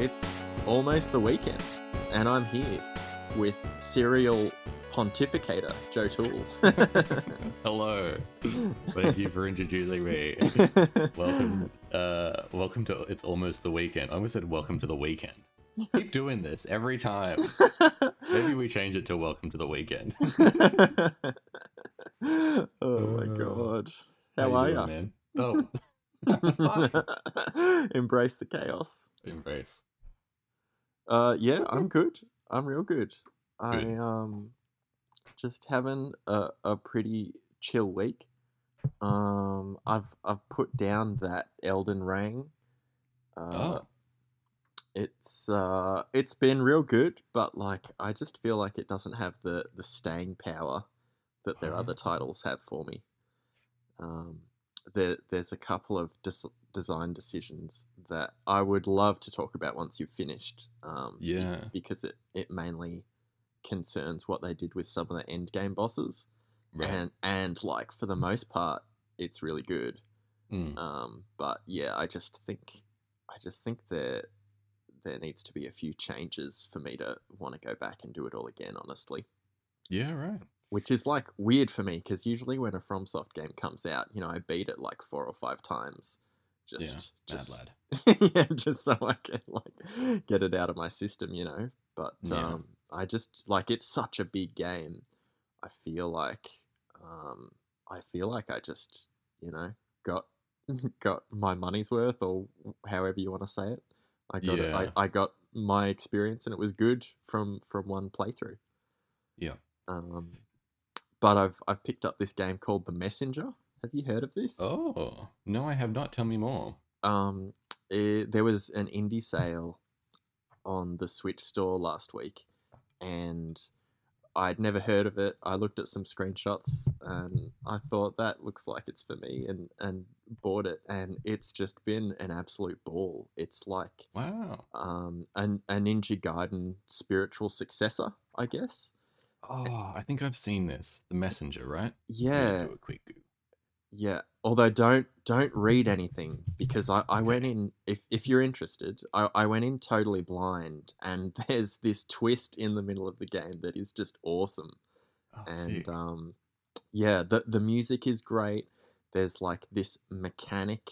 It's almost the weekend, and I'm here with serial pontificator Joe Toole. Hello. Thank you for introducing me. welcome uh welcome to it's almost the weekend. I almost said welcome to the weekend. Keep doing this every time. Maybe we change it to welcome to the weekend. oh my Uh, god. How, you are doing, you? man? Oh, Embrace the chaos. embrace. Uh, yeah, I'm good. I'm real good. I um just having a, a pretty chill week. Um, I've I've put down that Elden Ring. Uh, Oh. It's uh it's been real good, but like I just feel like it doesn't have the the staying power that their other titles have for me. Um, there there's a couple of des- design decisions that I would love to talk about once you've finished. Um, Yeah. because it it mainly concerns what they did with some of the end game bosses, Right. and and like for the most part, it's really good. Mm. Um, but yeah, I just think I just think there there needs to be a few changes for me to want to go back and do it all again. Honestly, Yeah, right. which is like weird for me because usually when a FromSoft game comes out, you know, I beat it like four or five times. Just, Mad just, lad. yeah, just so I can like get it out of my system, you know. But Yeah. um, I just like it's such a big game. I feel like um, I feel like I just you know got got my money's worth, or however you want to say it. I got it. I, I got my experience, and it was good from from one playthrough. Yeah. Um, but I've I've picked up this game called The Messenger. Have you heard of this? Oh, no, I have not. Tell me more. um, it, there was an indie sale on the Switch store last week, and I'd never heard of it. I looked at some screenshots and I thought that looks like it's for me, and and bought it, and it's just been an absolute ball. It's like Wow. um, an, a Ninja Gaiden spiritual successor, I guess. Oh, I think I've seen this. The Messenger, right? Let me just Yeah, do a quick. Yeah. Although don't don't read anything because I, I went in if if you're interested, I, I went in totally blind and there's this twist in the middle of the game that is just awesome. Oh, and sick. um yeah, the the music is great. There's like this mechanic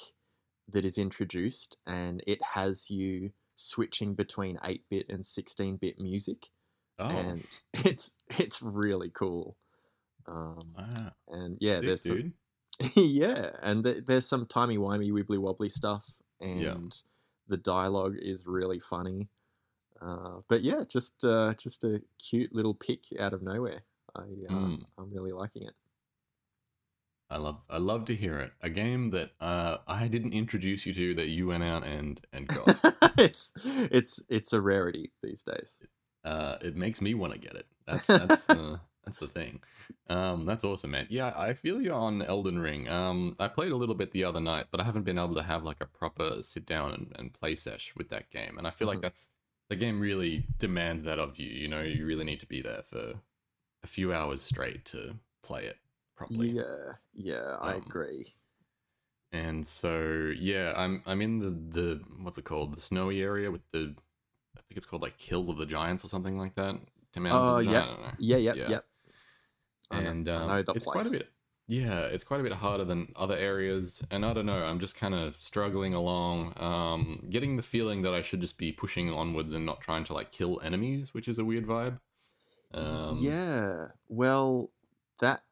that is introduced and it has you switching between 8-bit and 16-bit music oh, and it's it's really cool. Um wow. and yeah, Sick, there's some. yeah, and th- there's some timey wimey wibbly wobbly stuff, and Yeah. the dialogue is really funny. Uh, but yeah, just uh, just a cute little pick out of nowhere. I uh, Mm. I'm really liking it. I love I love to hear it. A game that uh, I didn't introduce you to that you went out and and got. it's it's it's a rarity these days. uh, it makes me want to get it. That's that's uh, that's the thing. Um, that's awesome, man. Yeah, I feel you on Elden Ring. Um, I played a little bit the other night, but I haven't been able to have like a proper sit down and, and play sesh with that game. And I feel like that's the game really demands that of you. You know, you really need to be there for a few hours straight to play it properly. Yeah, yeah, I Um, agree. And so yeah, I'm I'm in the the what's it called the snowy area with the I think it's called like Kills of the Giants or something like that. Oh, the yeah. Don't know. Yeah, yeah. And I um, know the it's quite a bit. Yeah, it's quite a bit harder than other areas, and I don't know. I'm just kind of struggling along, um, getting the feeling that I should just be pushing onwards and not trying to like kill enemies, which is a weird vibe. Um, yeah, well, that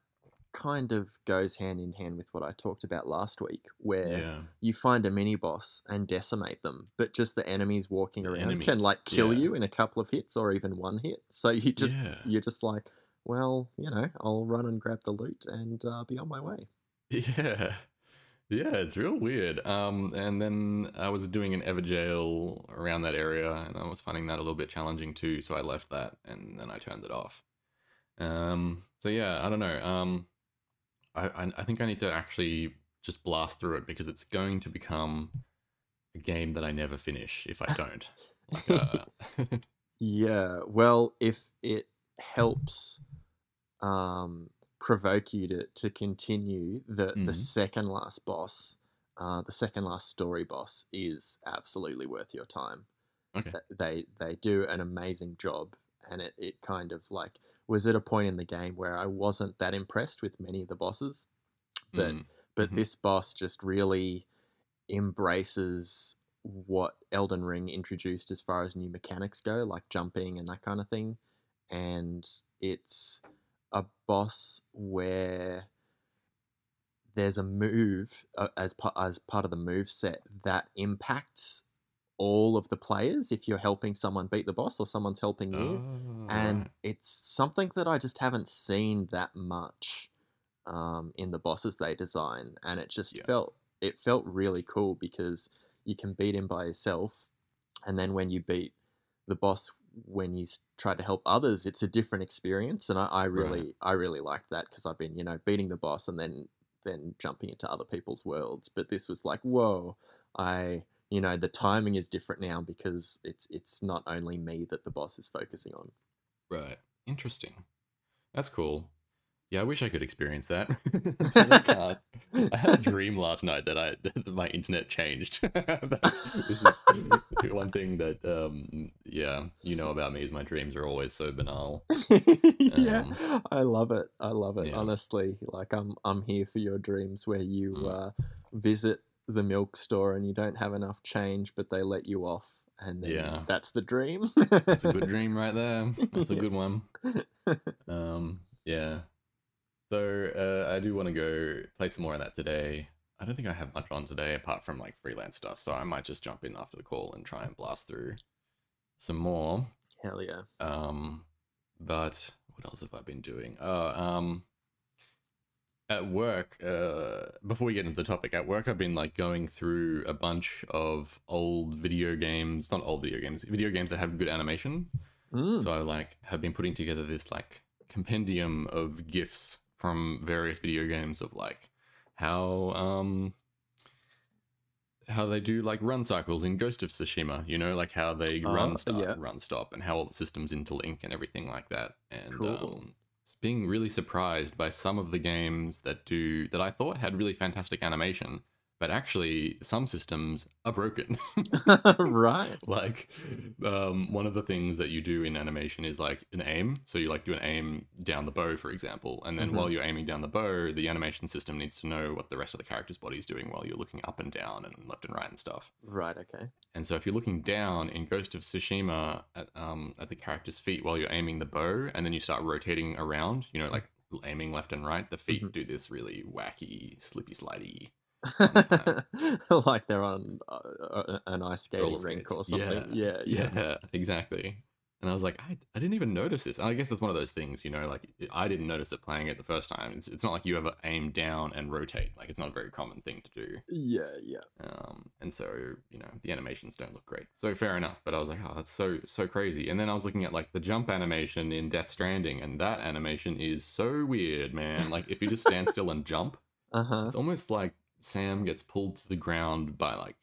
kind of goes hand in hand with what I talked about last week, where yeah, you find a mini boss and decimate them, but just the enemies walking around can like kill yeah. you in a couple of hits or even one hit. So you just yeah. you're just like, well, you know, I'll run and grab the loot and uh, be on my way. Yeah. Yeah, it's real weird. Um, and then I was doing an Evergaol around that area, and I was finding that a little bit challenging too. So I left that, and then I turned it off. Um, so yeah, I don't know. Um, I I, I think I need to actually just blast through it because it's going to become a game that I never finish if I don't. Like, uh, Yeah, well, if it helps um, provoke you to, to continue, the, the Mhm. second last boss, uh, the second last story boss, is absolutely worth your time. Okay. they they do an amazing job, and it it kind of like was at a point in the game where I wasn't that impressed with many of the bosses, but Mm, but Mhm. this boss just really embraces what Elden Ring introduced as far as new mechanics go, like jumping and that kind of thing. And it's a boss where there's a move uh, as part as part of the move set that impacts all of the players if you're helping someone beat the boss or someone's helping you Oh, and it's something that I just haven't seen that much um, in the bosses they design, and it just Yeah. felt it felt really cool because you can beat him by yourself, and then when you beat the boss when you try to help others, it's a different experience, and I, I really I really liked that because I've been you know beating the boss and then then jumping into other people's worlds, but this was like whoa, I you know the timing is different now because it's it's not only me that the boss is focusing on. Right. Interesting. That's cool. Yeah, I wish I could experience that. I can't. I had a dream last night that I that my internet changed. That's, this is one thing that um yeah you know about me is my dreams are always so banal. yeah, Um, I love it. I love it. yeah. Honestly, like I'm I'm here for your dreams where you Mm. uh, visit the milk store and you don't have enough change, but they let you off, and then Yeah. that's the dream. That's a good dream right there. That's a Yeah. good one. Um yeah. So uh, I do want to go play some more of that today. I don't think I have much on today apart from like freelance stuff, so I might just jump in after the call and try and blast through some more. Hell yeah. Um, but what else have I been doing? Uh, um, at work, uh, before we get into the topic, at work I've been like going through a bunch of old video games, not old video games, video games that have good animation. Mm. So I like have been putting together this like compendium of gifs from various video games of like how um how they do like run cycles in Ghost of Tsushima, you know, like how they Ah, run start, yeah. run stop, and how all the systems interlink and everything like that. And Cool. um, being really surprised by some of the games that do that I thought had really fantastic animation, but actually some systems are broken. right. like um, one of the things that you do in animation is like an aim so you like do an aim down the bow for example and then Mhm. while you're aiming down the bow the animation system needs to know what the rest of the character's body is doing while you're looking up and down and left and right and stuff Right. Okay. and so if you're looking down in Ghost of Tsushima at um at the character's feet while you're aiming the bow, and then you start rotating around, you know, like aiming left and right, the feet Mhm. do this really wacky, slippy slidey. like they're on uh, uh, an ice skating rink or something. Yeah. Yeah. Yeah, exactly. And I was like, I, I didn't even notice this. And I guess that's one of those things, you know, like I didn't notice it playing it the first time. It's, it's not like you ever aim down and rotate. Like it's not a very common thing to do. Yeah. Yeah. Um, and so, you know, the animations don't look great. So fair enough. But I was like, oh, that's so, so crazy. And then I was looking at like the jump animation in Death Stranding, and that animation is so weird, man. Like if you just stand still and jump, Uh huh. it's almost like Sam gets pulled to the ground by like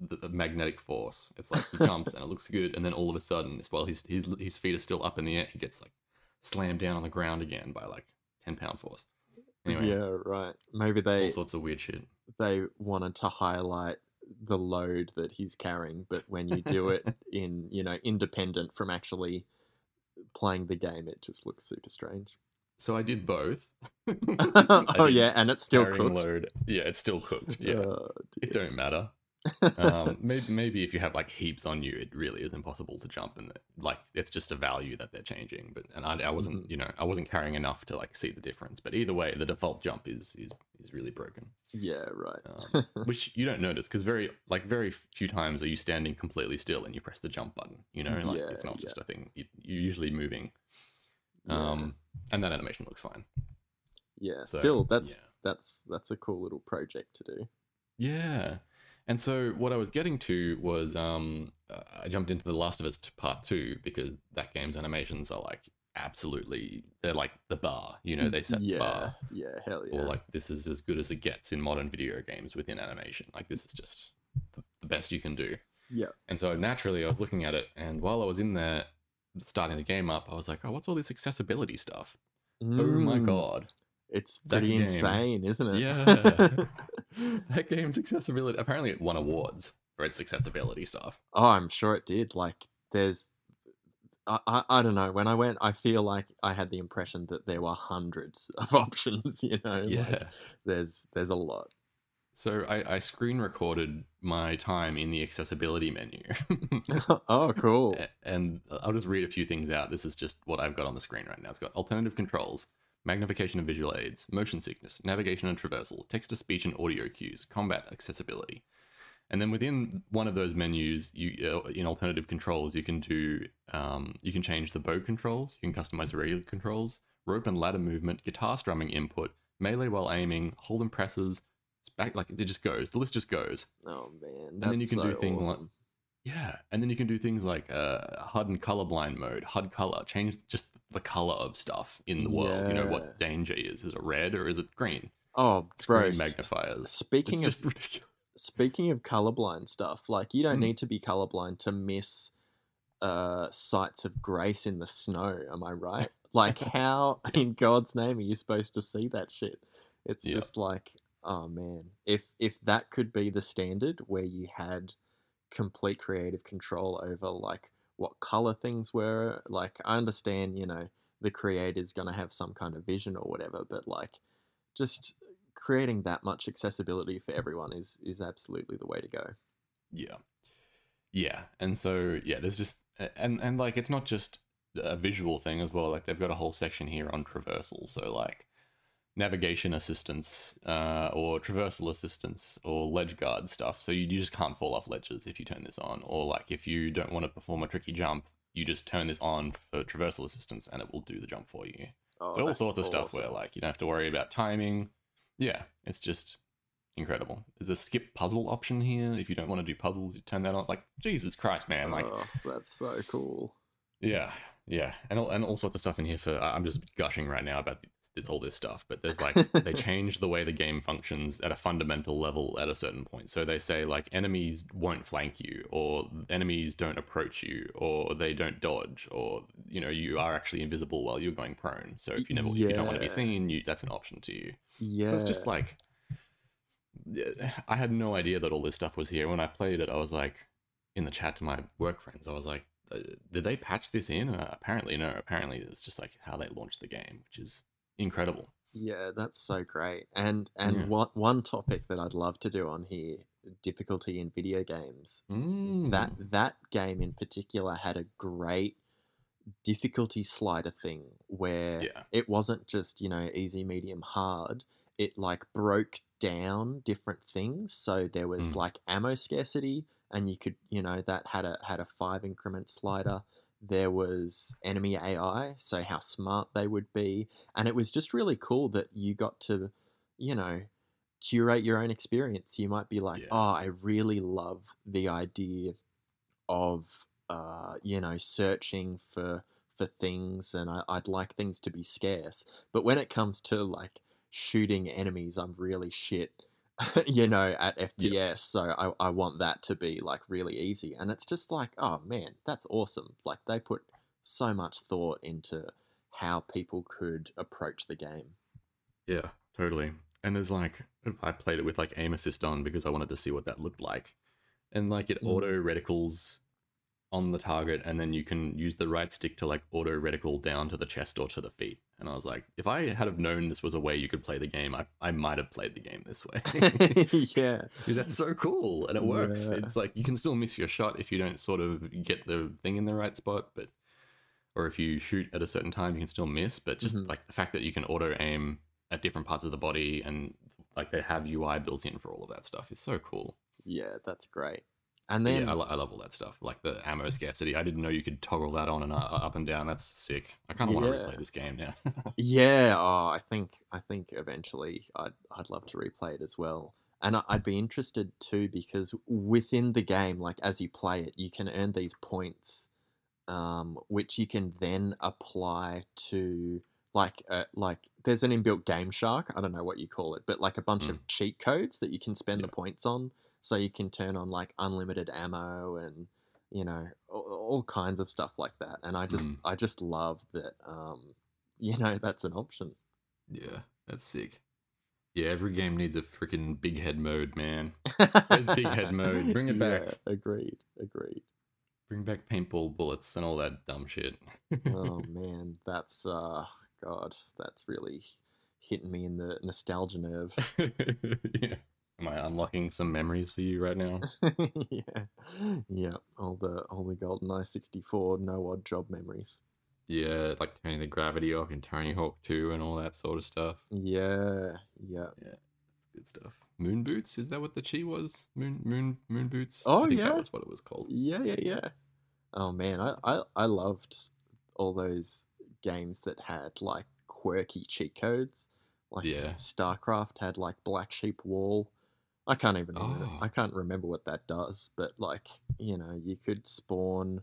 the, the magnetic force. It's like he jumps and it looks good, and then all of a sudden, while his his his feet are still up in the air, he gets like slammed down on the ground again by like ten pound force. Anyway, Yeah. Right. Maybe they all sorts of weird shit. they wanted to highlight the load that he's carrying, but when you do it in you know independent from actually playing the game, it just looks super strange. So I did both. I oh did yeah, and it's still cooked. load. Yeah, it's still cooked. Yeah, Oh, it don't matter. um, maybe, maybe if you have like heaps on you, it really is impossible to jump, and like it's just a value that they're changing. But and I, I wasn't, Mhm. you know, I wasn't carrying enough to like see the difference. But either way, the default jump is is is really broken, yeah, right. um, which you don't notice because very like very few times are you standing completely still and you press the jump button. You know, like it's Yeah, not yeah. just a thing. You, you're usually moving, yeah. um, and that animation looks fine. yeah. so, Still, that's yeah. that's that's a cool little project to do. Yeah. And so what I was getting to was um I jumped into The Last of Us Part 2 because that game's animations are like absolutely they're like the bar, you know, they set the bar. yeah, hell yeah. Or like this is as good as it gets in modern video games within animation. Like this is just the best you can do. yeah, And so naturally I was looking at it and while I was in there starting the game up, I was like, "Oh, what's all this accessibility stuff?" Oh my Mm, god. it's pretty game. insane, isn't it? Yeah. that game's accessibility apparently it won awards for its accessibility stuff. Oh, I'm sure it did. Like, there's, I, I, I don't know. When I went, I feel like I had the impression that there were hundreds of options. You know, Yeah. like, there's there's a lot. So I, I screen recorded my time in the accessibility menu. oh, cool. And I'll just read a few things out. This is just what I've got on the screen right now. It's got alternative controls, magnification of visual aids, motion sickness, navigation and traversal, text to speech and audio cues, combat accessibility. And then within one of those menus, you uh, in alternative controls, you can do um, you can change the bow controls, you can customize the regular controls, rope and ladder movement, guitar strumming input, melee while aiming, hold and presses, back like it just goes. The list just goes. Oh man, then you that's can do so things like- awesome. Yeah, and then you can do things like uh, HUD and colorblind mode, HUD color, change just the color of stuff in the world. You know what danger is? Is it red or is it green? Oh, bro. magnifiers. Speaking It's of just ridiculous. speaking of colorblind stuff, like you don't Mm. need to be colorblind to miss uh sights of grace in the snow. Am I right? Like, how in God's name are you supposed to see that shit? It's Yeah. just like, oh man, if if that could be the standard where you had complete creative control over like what color things were, like I understand, you know, the creator's gonna have some kind of vision or whatever, but like just creating that much accessibility for everyone is is absolutely the way to go. Yeah. Yeah. And so yeah, there's just and and like it's not just a visual thing as well. Like they've got a whole section here on traversal. So like navigation assistance, uh, or traversal assistance or ledge guard stuff. So you, you just can't fall off ledges if you turn this on. Or like if you don't want to perform a tricky jump, you just turn this on for traversal assistance and it will do the jump for you. Oh, so all sorts of stuff where like you don't have to worry about timing. Yeah, it's just incredible. There's a skip puzzle option here. If you don't want to do puzzles, you turn that on. Like Jesus Christ, man! Like oh, that's so cool. yeah, yeah, and all, and all sorts of stuff in here. For I'm just gushing right now about all this stuff, but there's like they change the way the game functions at a fundamental level at a certain point. So they say like enemies won't flank you, or enemies don't approach you, or they don't dodge, or you know you are actually invisible while you're going prone. So if you never if you don't want to be seen, you that's an option to you. Yeah, So it's just like I had no idea that all this stuff was here. When I played it, I was like in the chat to my work friends. I was like, "Uh, "Did they patch this in?" Uh, apparently, no. Apparently, it's just like how they launched the game, which is incredible. yeah, that's so great. And and Yeah. one one topic that I'd love to do on here, difficulty in video games. Mm. That that game in particular had a great difficulty slider thing where yeah, it wasn't just you know easy medium hard it like broke down different things so there was Mm. like ammo scarcity and you could you know that had a had a five increment slider there was enemy ai so how smart they would be. And it was just really cool that you got to you know curate your own experience. You might be like Yeah. oh i really love the idea of uh, you know searching for for things and I, I'd like things to be scarce. But when it comes to like shooting enemies I'm really shit you know at FPS so I, I want that to be like really easy and it's just like oh man that's awesome like they put so much thought into how people could approach the game yeah, totally. And there's like I played it with like aim assist on because I wanted to see what that looked like, and like it Mm. auto reticles on the target, and then you can use the right stick to like auto reticle down to the chest or to the feet. And I was like, if I had have known this was a way you could play the game, I, I might have played the game this way. yeah Because that's so cool and it works. Yeah. It's like you can still miss your shot if you don't sort of get the thing in the right spot, but or if you shoot at a certain time, you can still miss. But just Mhm. like the fact that you can auto aim at different parts of the body and like they have UI built in for all of that stuff is so cool. yeah that's great and then yeah, I, lo- I love all that stuff. Like the ammo scarcity. I didn't know you could toggle that on and uh, up and down. That's sick. I kind of want to replay this game now. Yeah, oh, I think I think eventually I'd I'd love to replay it as well. And I- I'd be interested too because within the game, like as you play it, you can earn these points, um, which you can then apply to like uh, like there's an inbuilt Game Shark. I don't know what you call it, but like a bunch of cheat codes that you can spend the points on, so you can turn on like unlimited ammo and you know all, all kinds of stuff like that. And I just Mm. I just love that. Um, you know that's an option. Yeah, that's sick. Yeah, every game needs a freaking big head mode, man. Where's big head mode? Bring it back. Yeah, agreed. Agreed. Bring back paintball bullets and all that dumb shit. oh man, that's uh god, that's really hitting me in the nostalgia nerve. yeah. Am I unlocking some memories for you right now? yeah. Yeah. All the all the GoldenEye 64 no Oddjob memories. Yeah, like turning the gravity off in Tony Hawk 2 and all that sort of stuff. Yeah. Yeah. Yeah. That's good stuff. Moon boots? Is that what the chi was? Moon moon moon boots? Oh, I think yeah. that was what it was called. Yeah, yeah, yeah. Oh man, I, I, I loved all those games that had like quirky cheat codes. Like Yeah. StarCraft had like Black Sheep Wall. I can't even Oh. I can't remember what that does, but like you know, you could spawn.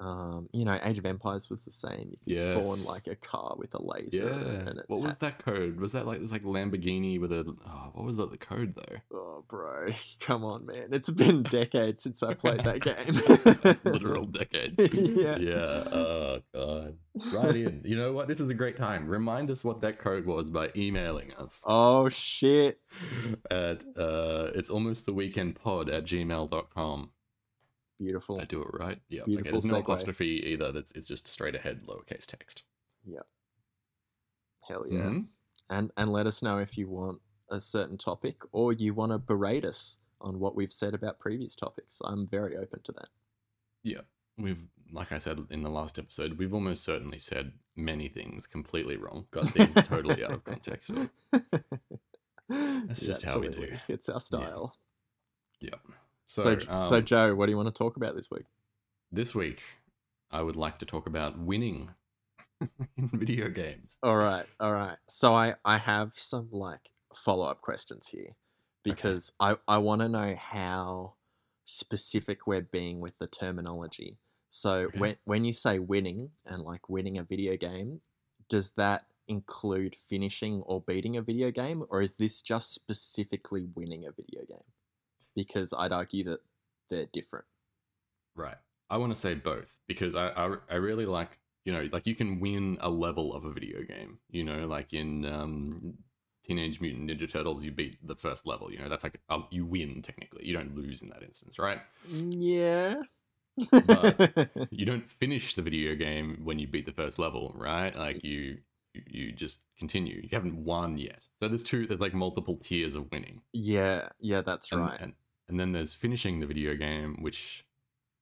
Um, you know, Age of Empires was the same. You could spawn like a car with a laser. Yeah. What was that code? Was that like was like Lamborghini with a oh, what was that the code though? Oh, bro, come on, man! It's been decades since I played that game. Literal decades. Yeah. Yeah. Oh god. Right in. You know what? This is a great time. Remind us what that code was by emailing us Oh shit! at uh it's almost the weekend pod at gmail.com. Beautiful. I do it right? Yeah. Okay. There's no apostrophe either. That's it's just straight ahead lowercase text. Yeah. Hell yeah. Mhm. And and let us know if you want a certain topic or you want to berate us on what we've said about previous topics. I'm very open to that. Yeah. We've like I said in the last episode, we've almost certainly said many things completely wrong. Got things totally out of context. That's just how we do. It's our style. Yeah. So, So, so, um, Joe, what do you want to talk about this week? this week, I would like to talk about winning in video games. All right, all right. So I I have some like follow up questions here because I I want to know how specific we're being with the terminology. So Okay. when when you say winning and like winning a video game, does that include finishing or beating a video game, or is this just specifically winning a video game? Because I'd argue that they're different. Right. I want to say both because I, I I really like you know like you can win a level of a video game. You know, like in um, Teenage Mutant Ninja Turtles, you beat the first level. You know, that's like um, you win technically. You don't lose in that instance, right? Yeah. But- You don't finish the video game when you beat the first level, right? Like you you, you just continue. You haven't won yet. So there's two. There's like multiple tiers of winning. yeah, yeah, that's and, right. And, and then there's finishing the video game, which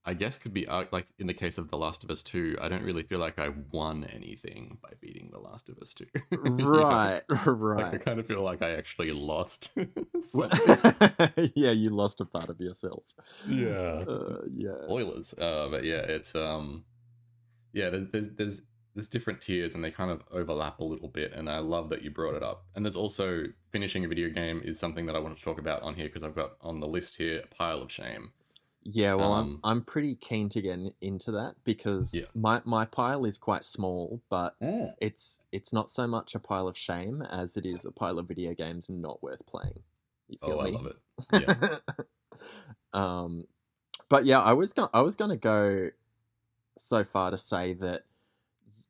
I guess could be uh, like in the case of The Last of Us 2, I don't really feel like I won anything by beating The Last of Us 2. right, know? right, Like I kind of feel like I actually lost. yeah, you lost a part of yourself. yeah. Uh, yeah. Oilers. Uh, but yeah, it's um yeah, there's, there's there's there's different tiers and they kind of overlap a little bit and I love that you brought it up. And there's also finishing a video game is something that I wanted to talk about on here because I've got on the list here a pile of shame. Yeah, well, Um, I'm I'm pretty keen to get into that because Yeah. my my pile is quite small, but it's it's not so much a pile of shame as it is a pile of video games not worth playing. You feel Oh, I love it. Yeah. um, but yeah, I was gonna I was going to go so far to say that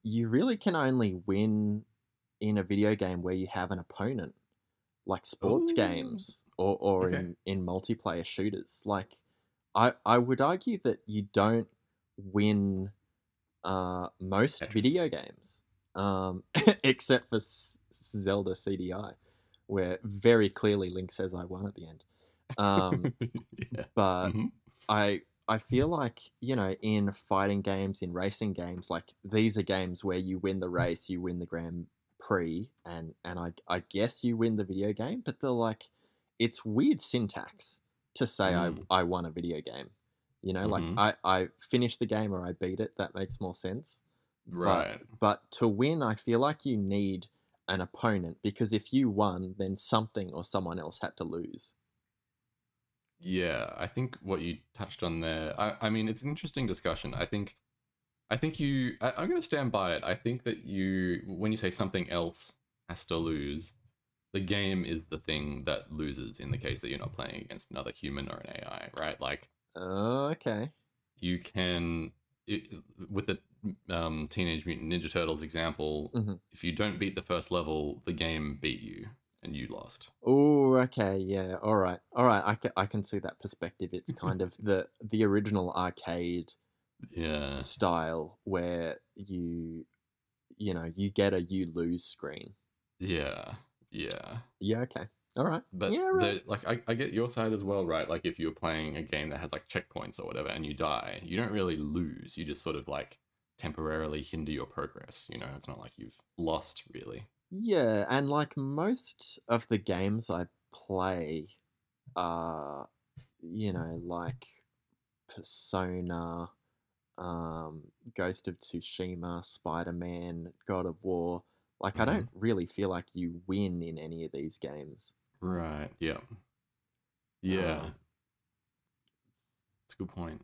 you really can only win in a video game where you have an opponent, like sports Ooh. games or or Okay. in in multiplayer shooters. Like, I I would argue that you don't win uh, most Tetris. video games, um, except for S- Zelda CDI, where very clearly Link says I won at the end. Um, yeah. but Mhm. I I feel like you know in fighting games, in racing games, like these are games where you win the race, you win the Grand Prix, and and I I guess you win the video game, but they're like it's weird syntax to say Mm. I I won a video game. You know, Mhm. like I I finished the game or I beat it. That makes more sense. Right. But to win, I feel like you need an opponent because if you won, then something or someone else had to lose. Yeah, I think what you touched on there. I, I mean, it's an interesting discussion. I think, I think you. I, I'm going to stand by it. I think that you, when you say something else has to lose, the game is the thing that loses in the case that you're not playing against another human or an AI, right? Like Okay. you can, it, with the um, Teenage Mutant Ninja Turtles example, Mhm. if you don't beat the first level, the game beat you, and you lost. Oh, okay, yeah, all right, all right. I can I can see that perspective. It's kind of the the original arcade Yeah. style where you you know you get a you lose screen. Yeah. Yeah. Yeah, okay, all right. But yeah, right. the, like I, I get your side as well, right? Like if you're playing a game that has like checkpoints or whatever and you die, you don't really lose. You just sort of like temporarily hinder your progress. You know, it's not like you've lost really. Yeah, and like most of the games I play are, you know, like Persona, um, Ghost of Tsushima, Spider Man, God of War. Like, I Mhm. don't really feel like you win in any of these games. Right. Yeah. Yeah. Uh, That's a good point.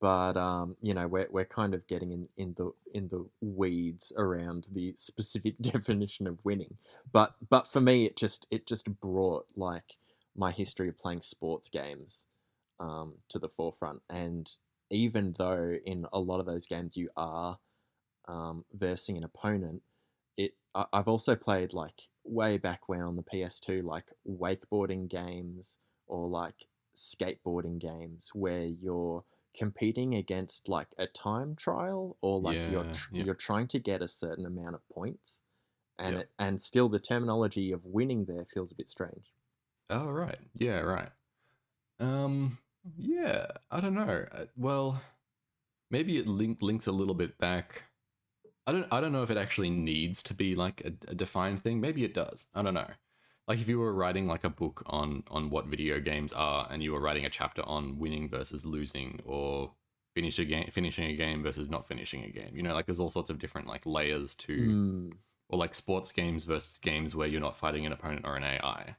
But um, you know, we're we're kind of getting in, in the in the weeds around the specific definition of winning. But but for me, it just it just brought like my history of playing sports games um, to the forefront. And even though in a lot of those games you are um, versing an opponent, it I, I've also played like way back when on the PS2, like wakeboarding games or like skateboarding games where you're competing against like a time trial or like you're tr- yeah. you're trying to get a certain amount of points and Yep. it, and still the terminology of winning there feels a bit strange Oh right. Yeah. Right. Um. Yeah. I don't know. Uh, Well, maybe it link, links a little bit back. I don't. I don't know if it actually needs to be like a, a defined thing. Maybe it does. I don't know. Like if you were writing like a book on on what video games are, and you were writing a chapter on winning versus losing, or finish a game, finishing a game versus not finishing a game. You know, like there's all sorts of different like layers to Hmm. or like sports games versus games where you're not fighting an opponent or an AI.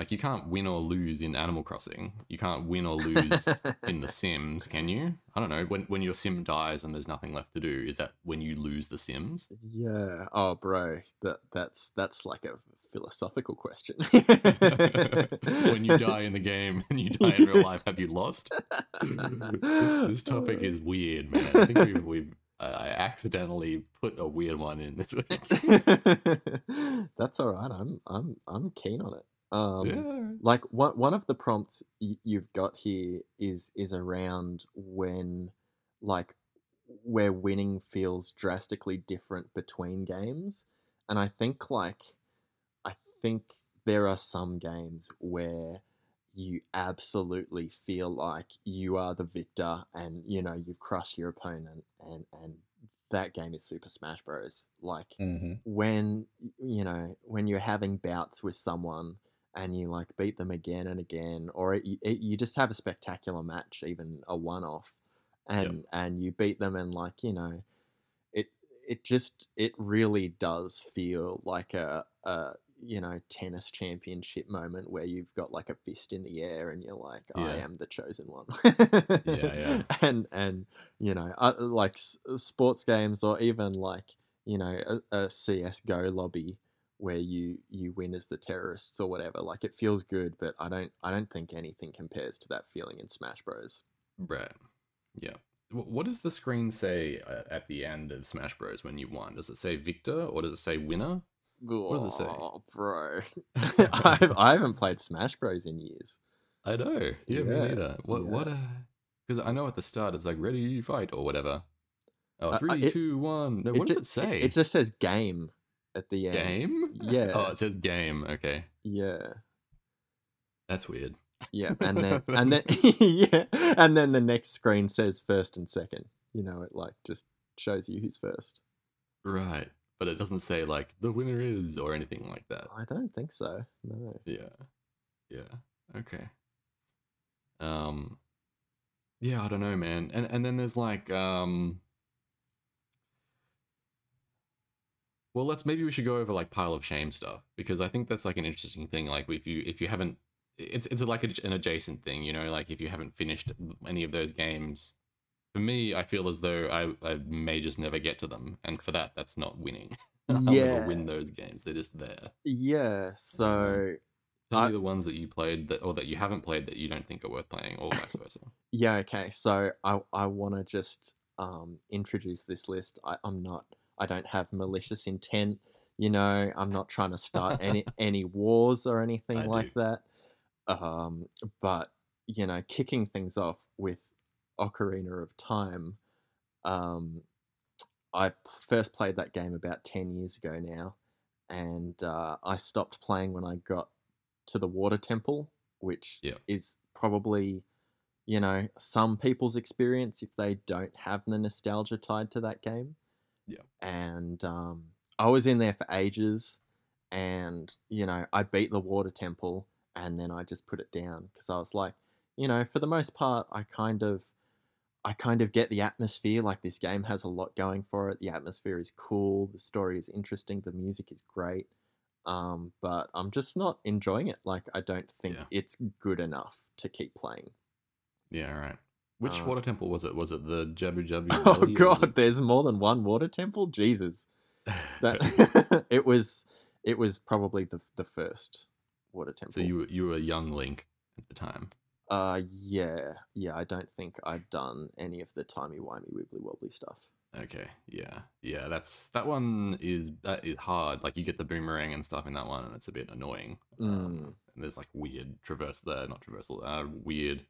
Like you can't win or lose in Animal Crossing. You can't win or lose in The Sims, can you? I don't know. When when your sim dies and there's nothing left to do, is that when you lose the Sims? yeah oh bro that that's that's like a philosophical question when you die in the game and you die in real life, have you lost? this, this topic is weird, man. I think we've, we've I accidentally put a weird one in this week. That's all right. I'm I'm I'm keen on it. Um, yeah. like one one of the prompts y- you've got here is is around when like where winning feels drastically different between games, and I think like I think there are some games where you absolutely feel like you are the victor and you know you've crushed your opponent and and that game is Super Smash Bros. Like Mm-hmm. when you know when you're having bouts with someone and you like beat them again and again or it, it, you just have a spectacular match even a one off and and you beat them and like you know it it just it really does feel like a, a you know tennis championship moment where you've got like a fist in the air and you're like I am the chosen one. Yeah, yeah. and and you know uh, like s- sports games or even like you know a, a CS:GO lobby where you you win as the terrorists or whatever like it feels good but I don't I don't think anything compares to that feeling in Smash Bros Right. Yeah. What does the screen say uh, at the end of Smash Bros. when you won? Does it say victor or does it say winner? What does it say? Oh, bro I, I haven't played Smash Bros in years I know. Yeah, me Yeah, neither. What? What? Uh, because I know at the start it's like ready to fight or whatever. Oh, Uh, uh, it- two, one. No, what does ju- it say? it just says game at the end game. Yeah. Oh, it says game. Okay, yeah that's weird. Yeah, and then and then yeah, and then the next screen says first and second. You know, it like just shows you who's first. Right, but it doesn't say like the winner is or anything like that. I don't think so. No. Yeah. Yeah. Okay. Um Yeah, I don't know, man. And and then there's like um Well, let's maybe we should go over like pile of shame stuff because I think that's like an interesting thing like if you if you haven't it's it's like a, an adjacent thing, you know, like if you haven't finished any of those games for me, I feel as though I, I may just never get to them, and for that, that's not winning. I'll Yeah. never win those games; they're just there. Yeah. So Tell I- me the ones that you played that, or that you haven't played that you don't think are worth playing, or vice versa. yeah. Okay. So I I want to just um introduce this list. I, I'm not. I don't have malicious intent. You know, I'm not trying to start any any wars or anything I like do. that. Um, but you know, kicking things off with Ocarina of Time. Um, I first played that game about ten years ago now, and uh, I stopped playing when I got to the Water Temple, which Yeah. is probably you know some people's experience if they don't have the nostalgia tied to that game. Yeah. And um, I was in there for ages, and you know I beat the Water Temple, and then I just put it down because I was like, you know, for the most part, I kind of I kind of get the atmosphere. Like this game has a lot going for it. The atmosphere is cool. The story is interesting. The music is great. Um, but I'm just not enjoying it. Like I don't think Yeah. it's good enough to keep playing. Yeah, right. Which Uh, water temple was it? Was it the Jabu Jabu? Oh god, there's more than one water temple. Jesus, it- that it was it was probably the the first water temple. so you were- you were a young Link at the time. uh yeah yeah. I don't think I'd done any of the timey wimey wibbly wobbly stuff. Okay, yeah, yeah. That's that one is that is hard. Like you get the boomerang and stuff in that one, and it's a bit annoying. Mm. Um, and there's like weird traverse there, not traversal, uh, weird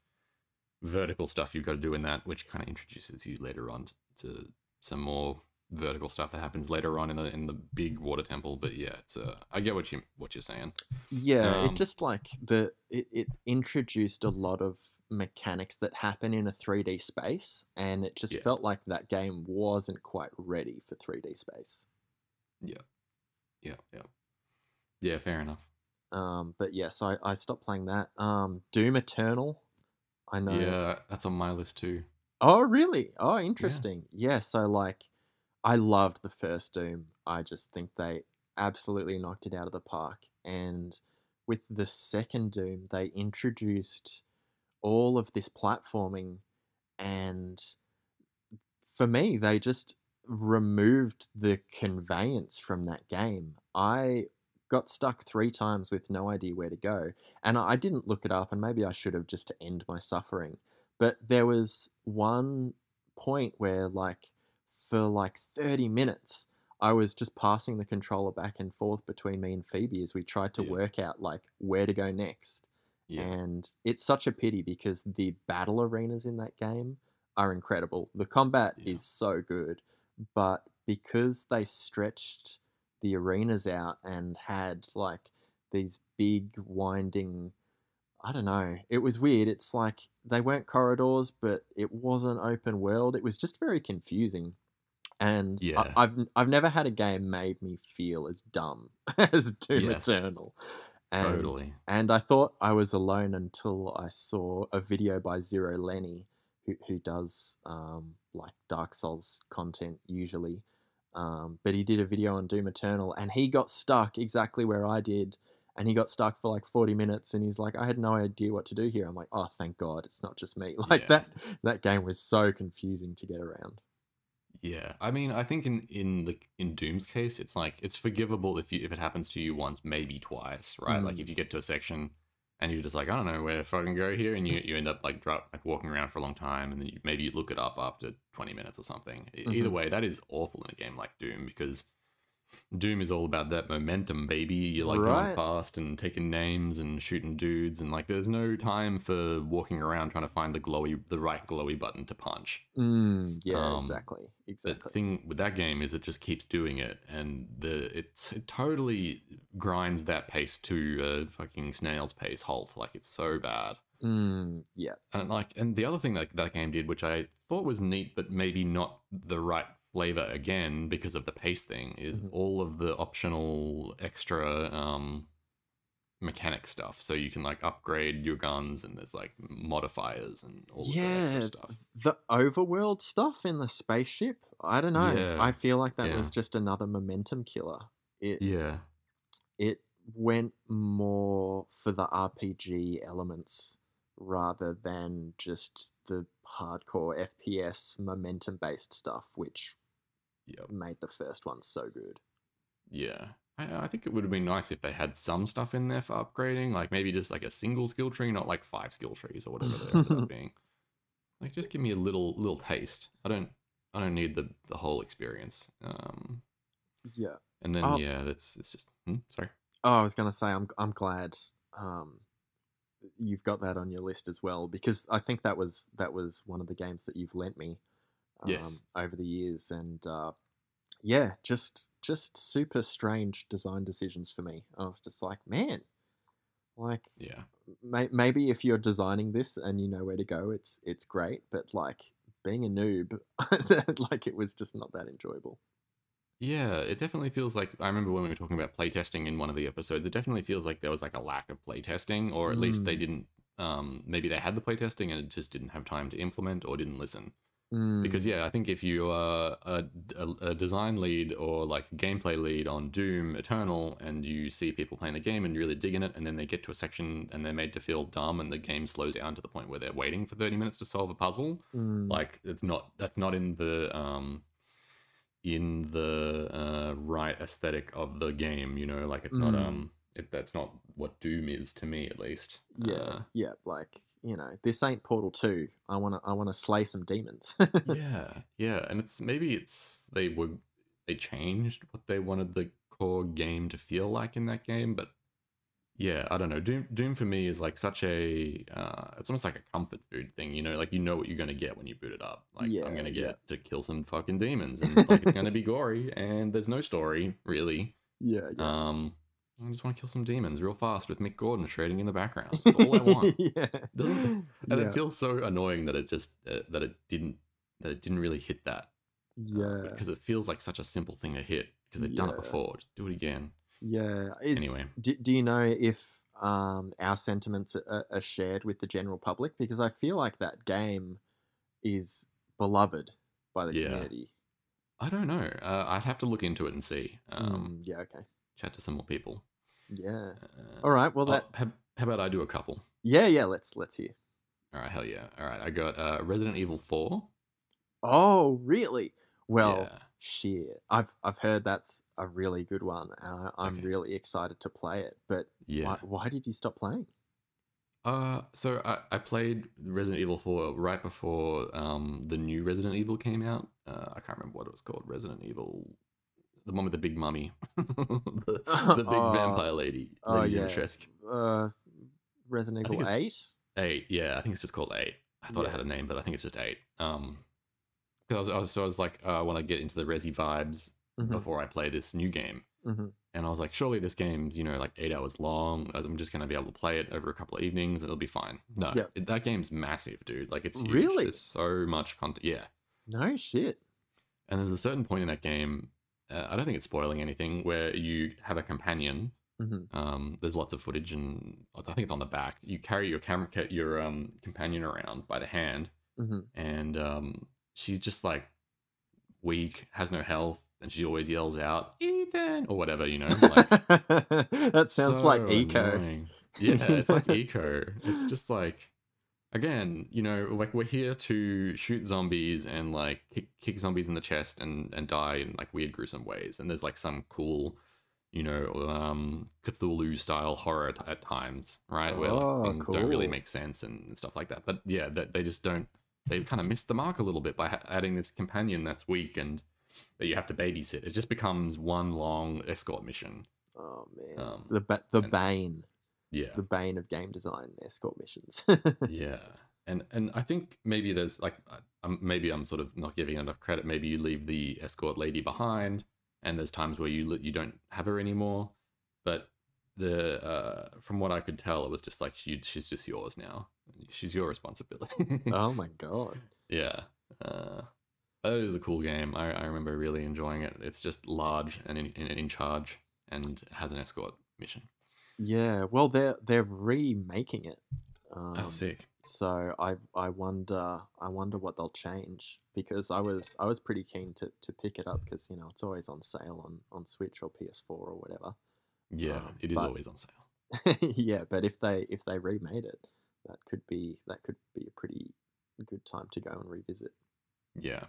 vertical stuff you've got to do in that, which kind of introduces you later on to some more vertical stuff that happens later on in the in the big water temple. But yeah, it's uh, I get what you what you're saying. Yeah, it Um, just like the it, it introduced a lot of mechanics that happen in a 3D space, and it just Yeah. felt like that game wasn't quite ready for 3D space. Yeah, yeah, yeah. Fair enough. Um, but yes, I, I stopped playing that. Um, Doom Eternal, I know. Yeah, that's on my list too. Oh, really? Oh, interesting. Yeah. so like, I loved the first Doom. I just think they absolutely knocked it out of the park. And with the second Doom, they introduced all of this platforming, and for me, they just removed the conveyance from that game. I got stuck three times with no idea where to go, and I didn't look it up, and maybe I should have just to end my suffering. But there was one point where, like, for like 30 minutes, I was just passing the controller back and forth between me and Phoebe as we tried to Yeah. work out, like, where to go next. Yeah, And it's such a pity because the battle arenas in that game are incredible. The combat Yeah. is so good, but because they stretched the arenas out and had like these big winding I don't know. It was weird. It's like they weren't corridors, but it wasn't open world. It was just very confusing. And Yeah. I, I've I've never had a game made me feel as dumb as Doom Yes. Eternal. And totally. and I thought I was alone until I saw a video by Zero Lenny, who, who does um, like Dark Souls content usually. Um, but he did a video on Doom Eternal and he got stuck exactly where I did. And he got stuck for like 40 minutes and he's like, I had no idea what to do here. I'm like, oh, thank God, it's not just me. Like Yeah. that, that game was so confusing to get around. Yeah, I mean, I think in in the in Doom's case, it's like it's forgivable if you if it happens to you once, maybe twice, right? Like Mm. if you get to a section and you're just like, I don't know where to fucking go here, and you you end up like drop like walking around for a long time, and then you, maybe you look it up after 20 minutes or something. E- Either mm-hmm. way, that is awful in a game like Doom because Doom is all about that momentum, baby. You're like Right. going fast and taking names and shooting dudes, and like there's no time for walking around trying to find the glowy, the right glowy button to punch. Mm, yeah, Um, exactly. The thing with that game is it just keeps doing it, and the it's, it totally grinds that pace to a fucking snail's pace halt. Like it's so bad. Mm, yeah. And like, and the other thing that that game did, which I thought was neat, but maybe not the right flavor again because of the pace thing, is Mhm. all of the optional extra um mechanic stuff. So you can like upgrade your guns, and there's like modifiers and all of that yeah, extra stuff. the overworld stuff in the spaceship. I don't know. Yeah, I feel like that yeah. was just another momentum killer. It Yeah, it went more for the RPG elements rather than just the hardcore FPS momentum based stuff, which yep. made the first one so good. Yeah. I, I think it would have been nice if they had some stuff in there for upgrading, like maybe just like a single skill tree, not like five skill trees or whatever they ended up being. Like just give me a little little taste. I don't I don't need the the whole experience. Um Yeah. And then Oh. yeah, that's it's just hmm, sorry. Oh, I was gonna say I'm I'm glad um, you've got that on your list as well because I think that was that was one of the games that you've lent me um, Yes. over the years, and uh, yeah, just just super strange design decisions for me. I was just like, man, like Yeah. may- maybe if you're designing this and you know where to go, it's it's great, but like being a noob, like it was just not that enjoyable. Yeah, it definitely feels like I remember when we were talking about playtesting in one of the episodes, it definitely feels like there was like a lack of playtesting, or at least they Mm. didn't um maybe they had the playtesting and it just didn't have time to implement or didn't listen. Mm, Because yeah, I think if you are a, a, a design lead or like a gameplay lead on Doom Eternal and you see people playing the game and really digging it and then they get to a section and they're made to feel dumb and the game slows down to the point where they're waiting for 30 minutes to solve a puzzle, mm, like it's not that's not in the um in the uh, right aesthetic of the game you know? Like it's not Mm. um it, that's not what doom is to me at least. Yeah, Uh, yeah, like you know, this ain't Portal Two. I wanna, I wanna slay some demons. yeah yeah and it's maybe it's they were they changed what they wanted the core game to feel like in that game but yeah i don't know doom doom for me is like such a uh it's almost like a comfort food thing you know like you know what you're to get when you boot it up like Yeah, i'm going to yeah. get to kill some fucking demons and like it's to be gory and there's no story really yeah, yeah. um i just want to kill some demons real fast with mick gordon trading in the background that's all i want yeah, Doesn't- and yeah, it feels so annoying that it just uh, that it didn't that it didn't really hit that yeah, because it feels like such a simple thing to hit because they've done it before. Just do it again. yeah. Anyway. do, do you know if um our sentiments are, are shared with the general public? Because I feel like that game is beloved by the Yeah. community. I don't know. Uh, I'd have to look into it and see. Um, Mm, yeah. Okay. Chat to some more people. Yeah. Uh, All right. Well, oh, that. how, how about I do a couple? Yeah. Yeah. Let's let's hear. All right, hell yeah. All right, I got uh, Resident Evil Four. Oh, really? Well, yeah, shit. I've I've heard that's a really good one, and I, I'm Okay. really excited to play it. But yeah. why, why did you stop playing? Uh, so I, I played Resident Evil 4 right before um the new Resident Evil came out. Uh, I can't remember what it was called. Resident Evil, the one with the big mummy, the, the big Oh. vampire lady, Oh, Lady yeah. Dimitrescu. Uh, Resident Evil Eight. Eight, yeah, I think it's just called eight. I thought Yeah. it had a name, but I think it's just eight. Um, 'cause I was, I was, so I was like, uh, I want to get into the Resi vibes Mhm, before I play this new game, mhm. and I was like, surely this game's you know like eight hours long. I'm just gonna be able to play it over a couple of evenings, it'll be fine. No, Yeah. it- that game's massive, dude. Like it's huge. Really? There's so much content. Yeah, No shit. and there's a certain point in that game. Uh, I don't think it's spoiling anything where you have a companion hmm um, there's lots of footage, and I think it's on the back. You carry your camera, your um, companion around by the hand, hmm and um, she's just like weak, has no health, and she always yells out "Ethan" or whatever, you know. Like, that sounds like Ico. annoying. Yeah, it's like Ico. It's just like again, you know, like we're here to shoot zombies and like kick, kick zombies in the chest and and die in like weird gruesome ways. And there's like some cool, you know, um Cthulhu style horror t- at times, right? Where Oh, like things don't really make sense and, and stuff like that. But yeah, that they just don't. They kind of missed the mark a little bit by ha- adding this companion that's weak and that you have to babysit. It just becomes one long escort mission. Oh man, Um, the ba- the and- bane, Yeah. the bane of game design escort missions. yeah. And and i think maybe there's like I- um, maybe i'm sort of not giving enough credit. Maybe you leave the escort lady behind and there's times where you you don't have her anymore. But the uh from what i could tell it was just like she, she's just yours now. She's your responsibility. Oh my god. yeah. Uh that is a cool game. I, I remember really enjoying it. It's just large and in, in, in charge and has an escort mission Yeah, well they're they're remaking it. Um, oh sick So I I wonder I wonder what they'll change because I was I was pretty keen to, to pick it up because you know it's always on sale on, on Switch or PS4 or whatever. yeah Um, it is but- always on sale yeah, but if they if they remade it, that could be that could be a pretty good time to go and revisit. Yeah.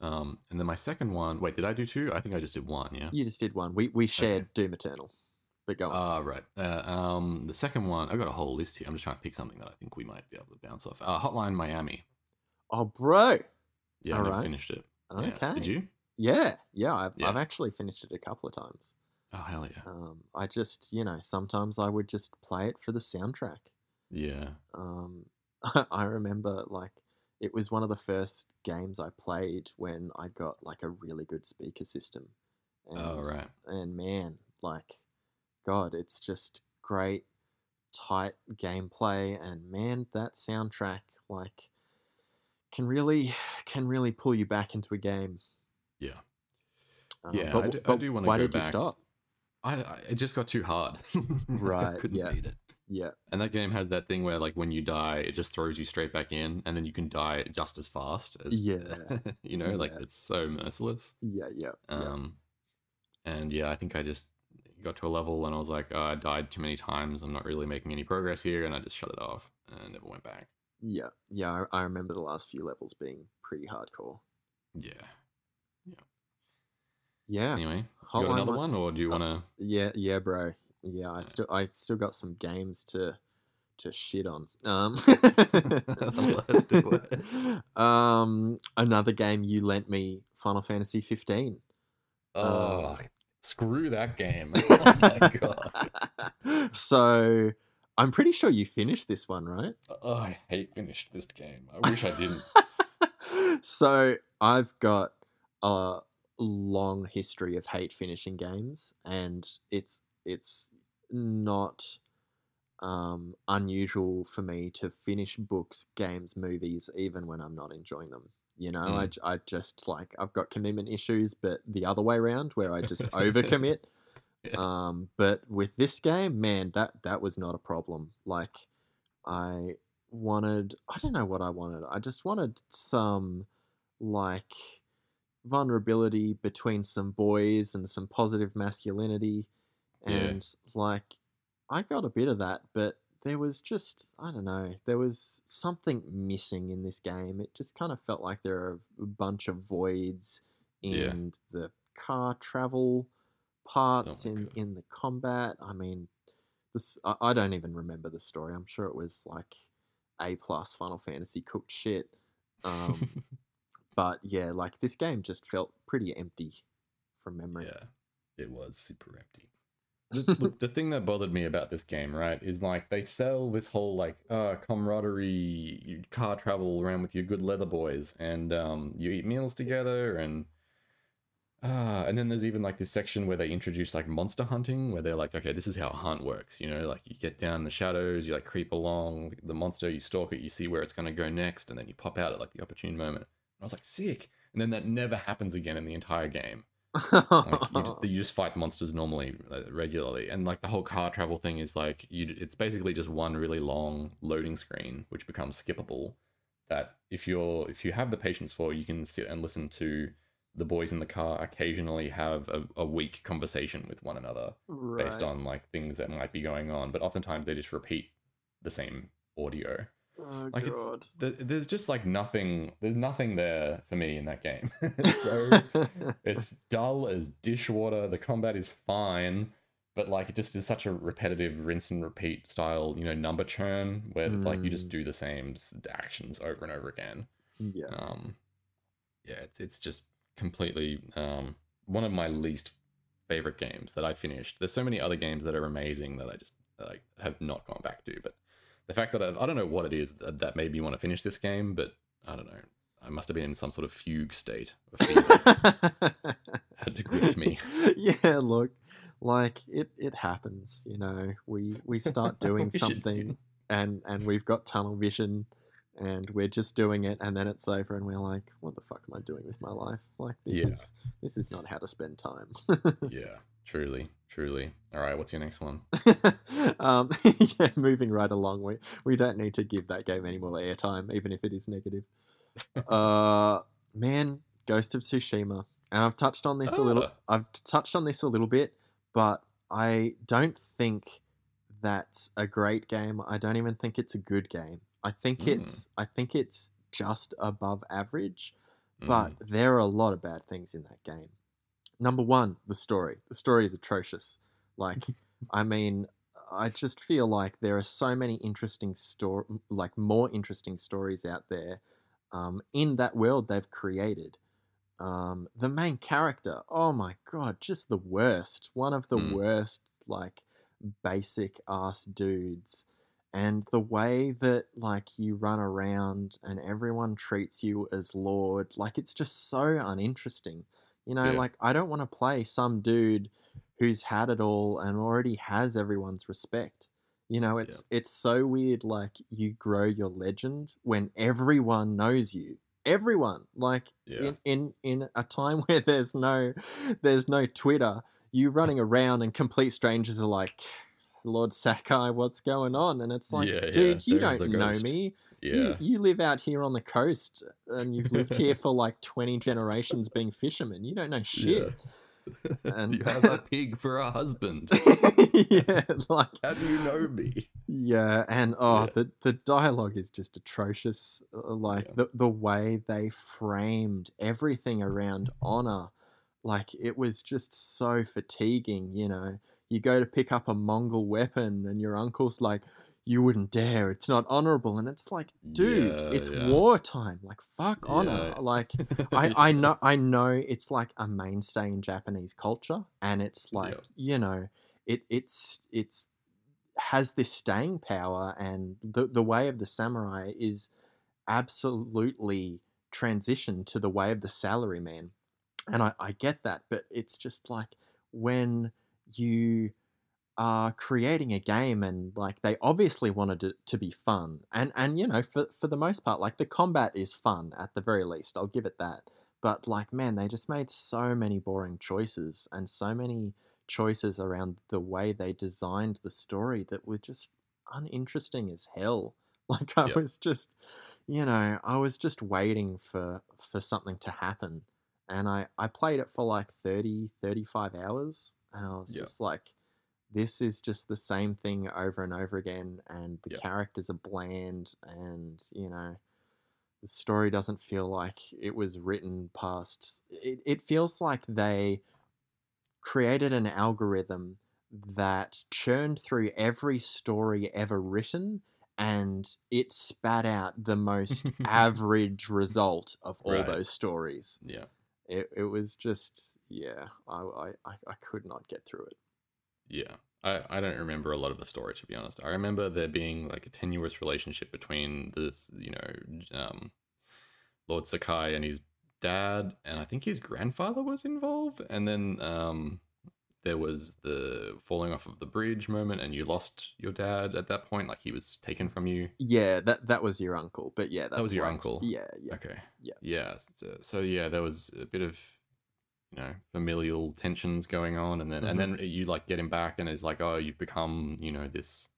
Um, and then my second one. Wait, did I do two? I think I just did one. Yeah. You just did one. We we shared Doom Eternal, but go on. Ah, right. Uh, um, the second one. I got a whole list here. I'm just trying to pick something that I think we might be able to bounce off. Uh, Hotline Miami. oh, bro. Yeah, I alright. finished it. Yeah. Okay. Did you? Yeah, yeah. I've Yeah. I've actually finished it a couple of times. Oh hell yeah. Um, I just you know sometimes I would just play it for the soundtrack. Yeah. Um, I remember like it was one of the first games I played when I got like a really good speaker system. And, Oh right. And man, like, God, it's just great, tight gameplay, and man, that soundtrack like can really can really pull you back into a game. Yeah. Um, Yeah, but, I do- I but do wanna Why go did you stop? I, I it just got too hard. Right, I couldn't yeah. beat it. Yeah, And that game has that thing where like when you die, it just throws you straight back in, and then you can die just as fast as Yeah. you know, like it's so merciless. yeah, yeah, yeah. Um, and yeah, I think I just got to a level and I was like, oh, I died too many times. I'm not really making any progress here, and I just shut it off and never went back. Yeah, yeah, I, I remember the last few levels being pretty hardcore. Yeah. Yeah, yeah. Anyway, got another one, or do you uh, want to? yeah, yeah, bro. Yeah, I still, I still got some games to, to shit on. Um, Let's do it. Um, another game you lent me, Final Fantasy 15. Oh, screw that game! oh my god! so, I'm pretty sure you finished this one, right? Oh, I hate finished this game. I wish I didn't. so I've got a long history of hate finishing games, and it's it's not um, unusual for me to finish books, games, movies, even when I'm not enjoying them. You know, I, Mm. j- I just like I've got commitment issues, but the other way around where I just overcommit. Yeah. Um, but with this game, man, that that was not a problem. Like, I wanted, I don't know what I wanted. I just wanted some like vulnerability between some boys and some positive masculinity, Yeah. and like I got a bit of that, but there was just I don't know, there was something missing in this game. It just kind of felt like there are a bunch of voids Yeah. in the car travel parts Oh in God. in the combat. I mean, this I, I don't even remember the story. I'm sure it was like a plus Final Fantasy cooked shit. Um, but yeah, like this game just felt pretty empty from memory. yeah, it was super empty. The- Look, the thing that bothered me about this game, right, is like they sell this whole like uh camaraderie, car travel around with your good leather boys, and um, you eat meals together, and uh, and then there's even like this section where they introduce like monster hunting, where they're like, okay, this is how a hunt works, you know, like you get down in the shadows, you like creep along the monster, you stalk it, you see where it's gonna go next, and then you pop out at like the opportune moment. And I was like, sick. And then that never happens again in the entire game like you just you just fight monsters normally uh, regularly and like the whole car travel thing is like you it's basically just one really long loading screen which becomes skippable that if you're if you have the patience for you can sit and listen to the boys in the car occasionally have a, a weak conversation with one another based on like things that might be going on but oftentimes they just repeat the same audio Oh like it's- Th- there's just like nothing there's nothing there for me in that game so it's dull as dishwater. The combat is fine, but like it just is such a repetitive rinse and repeat style, you know, number churn where like you just Mm. do the same actions over and over again. yeah. Um, yeah, it's it's just completely um one of my least favorite games that I finished. There's so many other games that are amazing that I just that I have not gone back to, but the fact that I've, I don't know what it is that, that made me want to finish this game, but I don't know. I must have been in some sort of fugue state. Had to gripped me. yeah, look, like it it happens, you know. We we start doing something and and we've got tunnel vision and we're just doing it and then it's over and we're like, what the fuck am I doing with my life? Like this Yeah. is this is not how to spend time. yeah, truly, truly. All right, what's your next one? um, yeah, moving right along. We we don't need to give that game any more airtime, even if it is negative. uh, man, Ghost of Tsushima, and I've touched on this a little. Ah. I've touched on this a little bit, but I don't think that's a great game. I don't even think it's a good game. I think Mm. it's I think it's just above average Mm, but there are a lot of bad things in that game. Number one, the story. The story is atrocious. Like, I mean, I just feel like there are so many interesting story, like more interesting stories out there um, in that world they've created. Um, the main character, oh my god, just the worst. One of the Mm. worst, like basic ass dudes. And the way that like you run around and everyone treats you as lord, like it's just so uninteresting. You know, Yeah. like I don't want to play some dude who's had it all and already has everyone's respect. You know, it's it's so weird like you grow your legend when everyone knows you. Everyone. Like Yeah. in, in in a time where there's no there's no Twitter, you running around and complete strangers are like Lord Sakai, what's going on? And it's like, Yeah, yeah, dude, you there's don't know me. Yeah. You, you live out here on the coast and you've lived here for like 20 generations being fishermen. You don't know shit. And- you have a pig for a husband. yeah, like How do you know me? Yeah, and oh, Yeah. the the dialogue is just atrocious. uh, Like Yeah. the the way they framed everything around honor, like it was just so fatiguing. You know, you go to pick up a Mongol weapon, and your uncle's like, "You wouldn't dare! It's not honorable." And it's like, dude, Yeah, it's yeah. wartime. Like fuck honor. Yeah. Like I, I know I know it's like a mainstay in Japanese culture, and it's like you know it it's it's has this staying power, and the the way of the samurai is absolutely transitioned to the way of the salaryman, and I I get that, but it's just like when you are creating a game and like they obviously wanted it to be fun and and you know for for the most part like the combat is fun at the very least I'll give it that but like man they just made so many boring choices and so many choices around the way they designed the story that were just uninteresting as hell like I Yep. was just you know I was just waiting for for something to happen and I I played it for like 30 35 hours and I was Yep. just like this is just the same thing over and over again and the Yep. characters are bland and you know the story doesn't feel like it was written past it, it feels like they created an algorithm that churned through every story ever written and it spat out the most average result of all Right. those stories yeah. it, it was just yeah I, I I I could not get through it Yeah. I, I don't remember a lot of the story to be honest. I remember there being like a tenuous relationship between this, you know, um, Lord Sakai and his dad, and I think his grandfather was involved. And then um, there was the falling off of the bridge moment, and you lost your dad at that point. Like he was taken from you. Yeah, that that was your uncle, but yeah, that's was your like- uncle? Yeah, yeah, Okay. Yeah. Yeah. So, so yeah, there was a bit of you know familial tensions going on, and then and Mm-hmm. then you like get him back, and it's like, oh, you've become you know this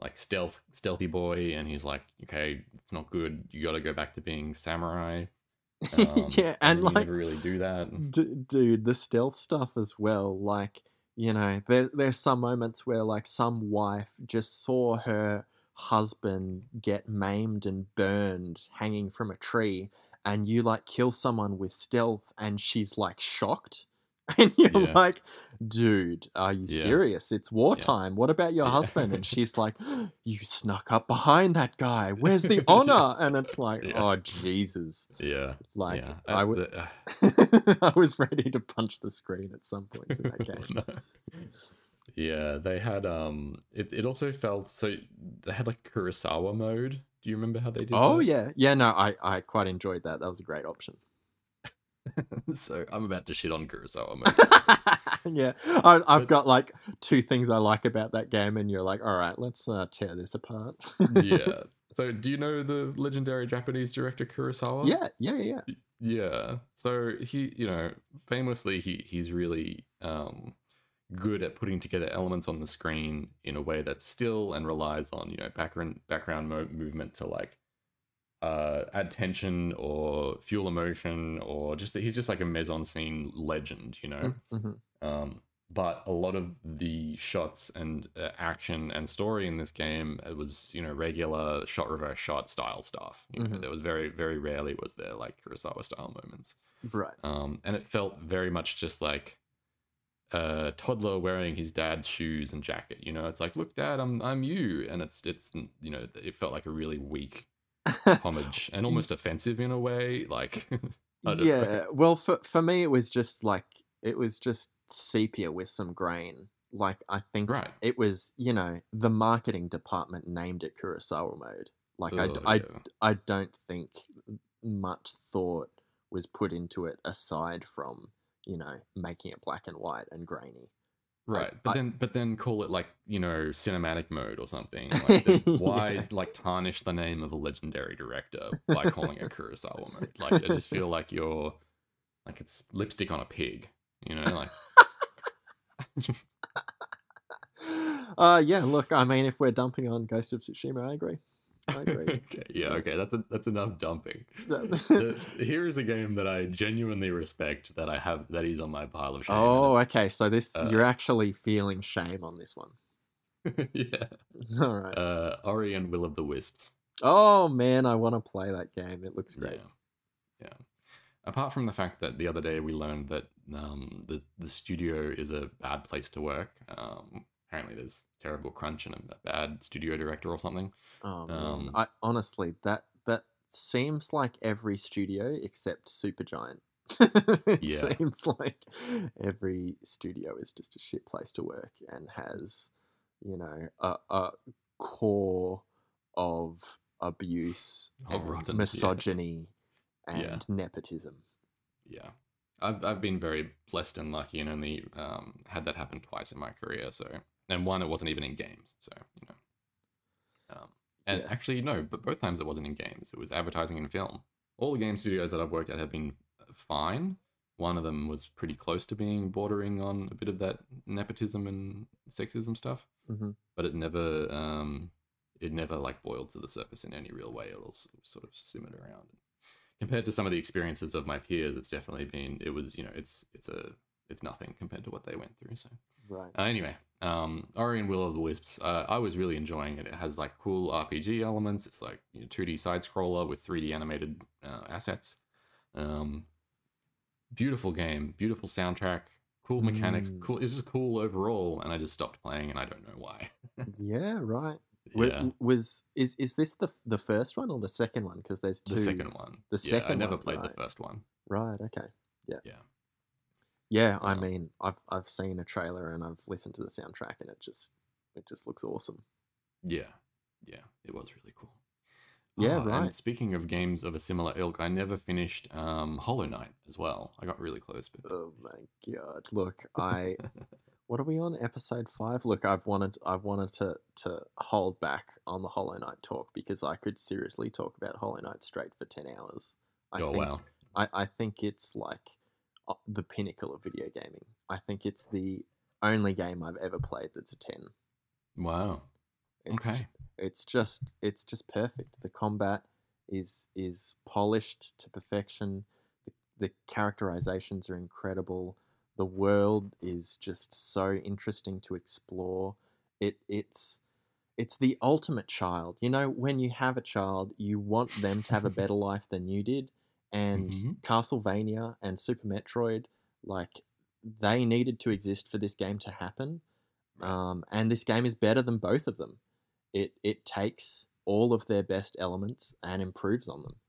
like stealth stealthy boy, and he's like, okay, it's not good. You got to go back to being samurai. Um, yeah, and you like, never really do that. d- dude, the stealth stuff as well. Like, you know, there there's some moments where like some wife just saw her husband get maimed and burned hanging from a tree, and you like kill someone with stealth, and she's like shocked. And you're Yeah. like, dude, are you Yeah. serious? It's wartime. What about your husband? And she's like, you snuck up behind that guy. Where's the honor? And it's like, Yeah. oh, Jesus. Yeah. Like, yeah. I would. the- uh, I was ready to punch the screen at some points in that game. No. Yeah, they had um it, it also felt so they had like Kurosawa mode. Do you remember how they did oh that? yeah, yeah. No, I I quite enjoyed that. That was a great option. so I'm about to shit on Kurosawa mode. yeah, I, I've But- got like two things I like about that game, and you're like, all right, let's uh, tear this apart. yeah. So do you know the legendary Japanese director Kurosawa? yeah, yeah, yeah, yeah. Yeah. So he, you know, famously he he's really um good at putting together elements on the screen in a way that's still and relies on, you know, background background mo- movement to like uh add tension or fuel emotion or just that he's just like a mise-en-scene legend, you know. Mhm. Um, but a lot of the shots and uh, action and story in this game it was you know regular shot reverse shot style stuff. You know, Mhm. there was very very rarely was there like Kurosawa style moments. Right. Um, and it felt very much just like a toddler wearing his dad's shoes and jacket. You know, it's like, look, dad, I'm I'm you, and it's it's you know, it felt like a really weak homage and almost offensive in a way. Like, I don't know. yeah. Well, for for me, it was just like it was just sepia with some grain. Like I think Right. it was, you know, the marketing department named it Kurosawa mode. Like I, Ugh, oh, I, yeah. I don't think much thought was put into it aside from you know making it black and white and grainy. Right, but I- then but then call it like you know cinematic mode or something. Like, why Yeah. like tarnish the name of a legendary director by calling it Kurosawa mode? Like I just feel like you're like it's lipstick on a pig. You know, like uh yeah. Look, I mean, if we're dumping on Ghost of Tsushima, I agree. I agree. okay, yeah, okay, that's a, that's enough dumping. The- here is a game that I genuinely respect that I have that is on my pile of shame. oh, okay. So this uh, you're actually feeling shame on this one. yeah, All right. uh, Ori and Will of the Wisps. oh man, I want to play that game. It looks great. Yeah. yeah. Apart from the fact that the other day we learned that um, the the studio is a bad place to work. Um, apparently, there's terrible crunch and a bad studio director or something. Oh Um, I honestly that that seems like every studio except Supergiant. it Yeah. seems like every studio is just a shit place to work and has, you know, a, a core of abuse, Of and rotten- yeah. misogyny, and Yeah. nepotism. Yeah. I've, I've been very blessed and lucky and only um, had that happen twice in my career. So, and one, it wasn't even in games. So, you know. Um, and Yeah. actually, no, but both times it wasn't in games. It was advertising and film. All the game studios that I've worked at have been uh, fine. One of them was pretty close to being bordering on a bit of that nepotism and sexism stuff, hmm but it never, um, it never like boiled to the surface in any real way. It all sort of simmered around compared to some of the experiences of my peers, it's definitely been it was you know it's it's a it's nothing compared to what they went through. So Right. uh, anyway, um, Ori and Will of the Wisps, uh, I was really enjoying it. It has like cool RPG elements. It's like you know, 2D side scroller with 3D animated uh, assets. Um, beautiful game, beautiful soundtrack, cool mechanics. Mm. Cool. It's just cool overall, and I just stopped playing, and I don't know why. yeah. Right. Yeah, Was is is this the the first one or the second one? Because there's two. the second one. the yeah, I never one, played right. the first one. Right. Okay. Yeah. Yeah. Yeah. I mean, I've I've seen a trailer and I've listened to the soundtrack and it just it just looks awesome. Yeah, yeah, it was really cool. Yeah, Ah, right. And speaking of games of a similar ilk, I never finished um, Hollow Knight as well. I got really close, but Oh my god! Look, I what are we on episode five? Look, I've wanted I've wanted to to hold back on the Hollow Knight talk because I could seriously talk about Hollow Knight straight for ten hours. I oh think, wow, I, I think it's like uh, Uh, the pinnacle of video gaming. I think it's the only game I've ever played that's a ten. wow, It's, okay, it's just it's just perfect. The combat is is polished to perfection. The, the characterizations are incredible. The world is just so interesting to explore. It it's it's the ultimate child. You know, when you have a child, you want them to have a better life than you did. And Mhm. Castlevania and Super Metroid, like they needed to exist for this game to happen. Um, and this game is better than both of them. It it takes all of their best elements and improves on them.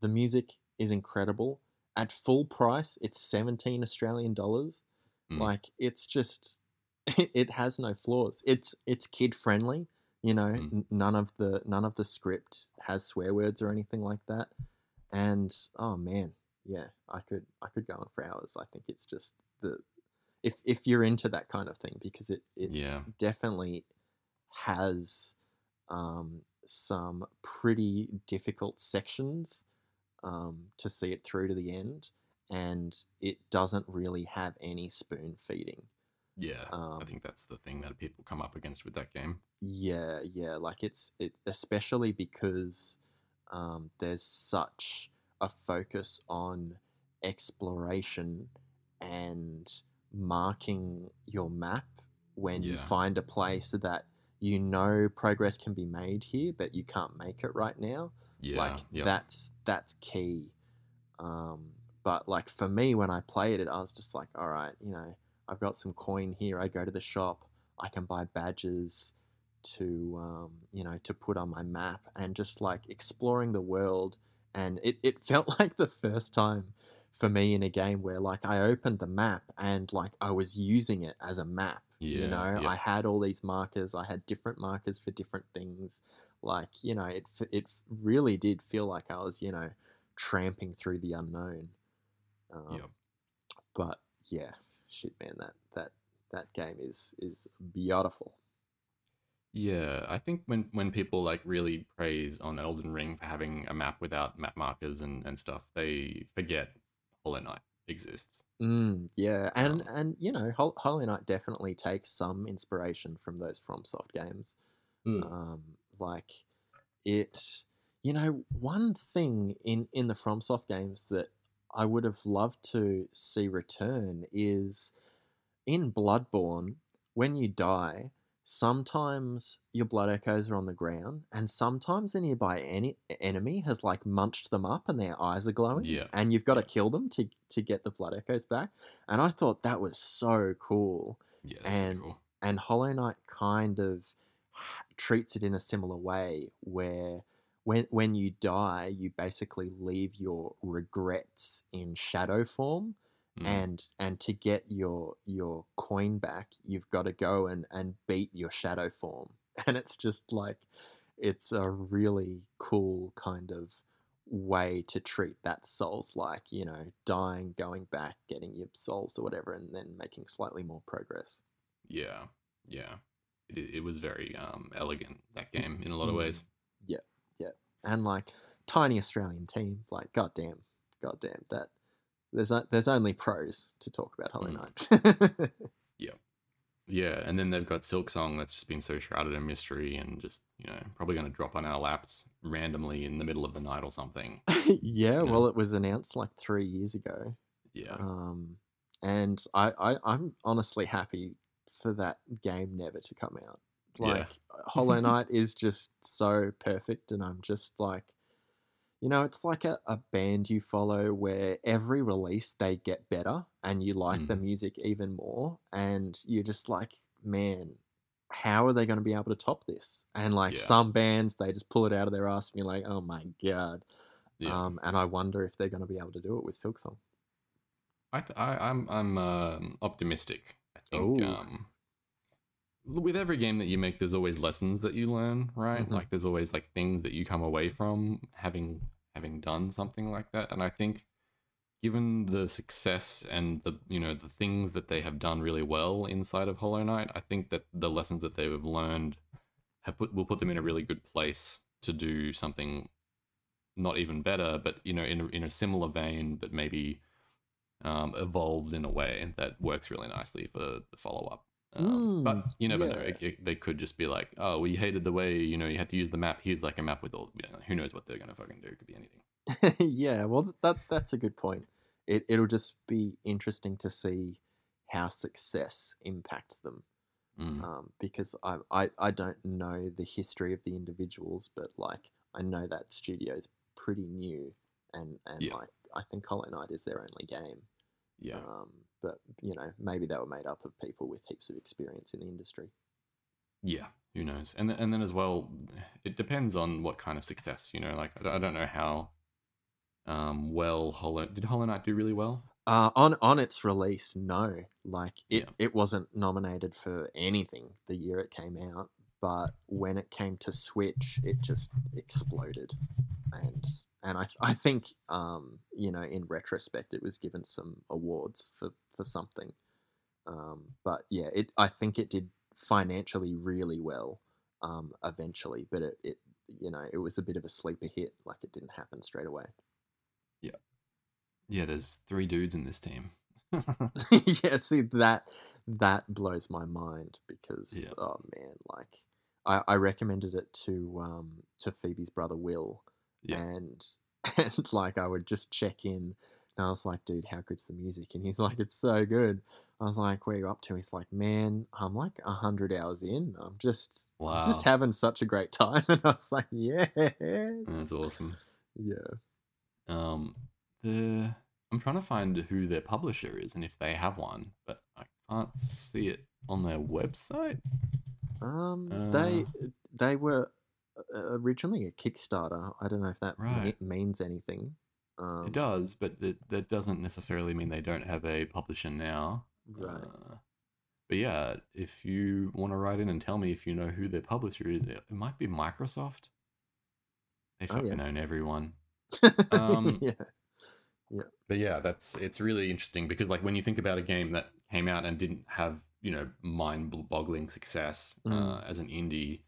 The music is incredible. At full price, it's 17 Australian dollars. Mm. Like it's just it has no flaws. It's it's kid friendly, you know, Mm. n- none of the none of the script has swear words or anything like that. And oh man, yeah, I could I could go on for hours. I think it's just the if if you're into that kind of thing because it it yeah, definitely has um, some pretty difficult sections um, to see it through to the end, and it doesn't really have any spoon feeding. yeah. Um, I think that's the thing that people come up against with that game. Yeah, yeah, like it's it, especially because um, there's such a focus on exploration and marking your map when you find a place that you know progress can be made here, but you can't make it right now. Yeah, like yeah, that's that's key. Um, but like for me, when I played it, I was just like, all right, you know, I've got some coin here. I go to the shop. I can buy badges to um, you know to put on my map and just like exploring the world and it, it felt like the first time for me in a game where like I opened the map and like I was using it as a map. Yeah, you know, yeah. I had all these markers. I had different markers for different things. Like you know, it it really did feel like I was you know tramping through the unknown. Um, Yep. But yeah, shit, man, that that that game is is beautiful. Yeah, I think when when people like really praise on Elden Ring for having a map without map markers and, and stuff, they forget Hollow Knight exists. Mm, yeah, and Um, and you know, Hol- Hollow Knight definitely takes some inspiration from those FromSoft games. Um, like it, you know, one thing in in the FromSoft games that I would have loved to see return is in Bloodborne when you die. Sometimes your blood echoes are on the ground, and sometimes a nearby any enemy has like munched them up, and their eyes are glowing. Yeah, and you've got to kill them to to get the blood echoes back. And I thought that was so cool Yeah, and cool. and Hollow Knight kind of treats it in a similar way where when when you die you basically leave your regrets in shadow form Mm. and and to get your your coin back you've got to go and and beat your shadow form and it's just like it's a really cool kind of way to treat that souls like you know dying going back getting your souls or whatever and then making slightly more progress Yeah, yeah. It, it was very um, elegant that game in a lot of ways. Yeah. Yeah. and like tiny Australian team, like goddamn, goddamn that. There's there's only pros to talk about Hollow Mm. Knight. Yeah, yeah, and then they've got Silksong that's just been so shrouded in mystery and just you know probably going to drop on our laps randomly in the middle of the night or something. yeah, know? well, it was announced like three years ago, Yeah, um, and I, I I'm honestly happy for that game never to come out. Yeah. Like Hollow Knight is just so perfect, and I'm just like, you know, it's like a, a band you follow where every release they get better and you like the Mhm. music even more, and you're just like, man, how are they going to be able to top this? And like Yeah. some bands, they just pull it out of their ass, and you're like, oh my god. yeah. Um, and I wonder if they're going to be able to do it with Silksong. I, th- I I'm I'm um, optimistic. I think um, with every game that you make, there's always lessons that you learn, right? Mhm. Like there's always like things that you come away from having having done something like that. And I think, given the success and the you know the things that they have done really well inside of Hollow Knight, I think that the lessons that they have learned have put will put them in a really good place to do something not even better, but you know in a, in a similar vein, but maybe um, evolved in a way that works really nicely for the follow up. Um, but Mm, you never know. It, it- they could just be like, "Oh, we hated the way you know you had to use the map. Here's like a map with all. You know, who knows what they're gonna fucking do? It could be anything." yeah, well, that that's a good point. It it'll just be interesting to see how success impacts them, Mm. um, because I, I I don't know the history of the individuals, but like I know that studio's pretty new, and and Yeah. like I think Hollow Knight is their only game. Yeah, Um, but you know, maybe they were made up of people with heaps of experience in the industry. yeah. Who knows? And th- and then as well, it depends on what kind of success. You know, like I don't- I don't know how um well Hollow did Hollow Knight do really well. Uh, on on its release, no, like it, Yeah. it wasn't nominated for anything the year it came out. But when it came to Switch, it just exploded, and and I I think um you know in retrospect it was given some awards for for something, um but yeah it I think it did financially really well, um eventually, but it, it you know it was a bit of a sleeper hit, like it didn't happen straight away. Yeah, yeah. there's three dudes in this team. yeah, see that that blows my mind because Yeah. oh man, like I, I recommended it to um to Phoebe's brother Will, Yeah. and and like I would just check in, and I was like, dude, how good's the music? And he's like, it's so good. I was like, where are you up to? He's like, man, I'm like a hundred hours in. I'm just wow, just having such a great time, and I was like, yeah. that's awesome. yeah. Um, the I'm trying to find who their publisher is and if they have one, but I can't see it on their website. Um, Uh. they they were uh, originally a Kickstarter. I don't know if that Right. means anything. Um, It does, but it, that doesn't necessarily mean they don't have a publisher now. Right. Uh, but yeah, if you want to write in and tell me if you know who their publisher is, it, it might be Microsoft. They Oh, fucking yeah. own everyone. um, yeah. But yeah, that's it's really interesting because like when you think about a game that came out and didn't have you know mind-boggling success uh, Mm. as an indie,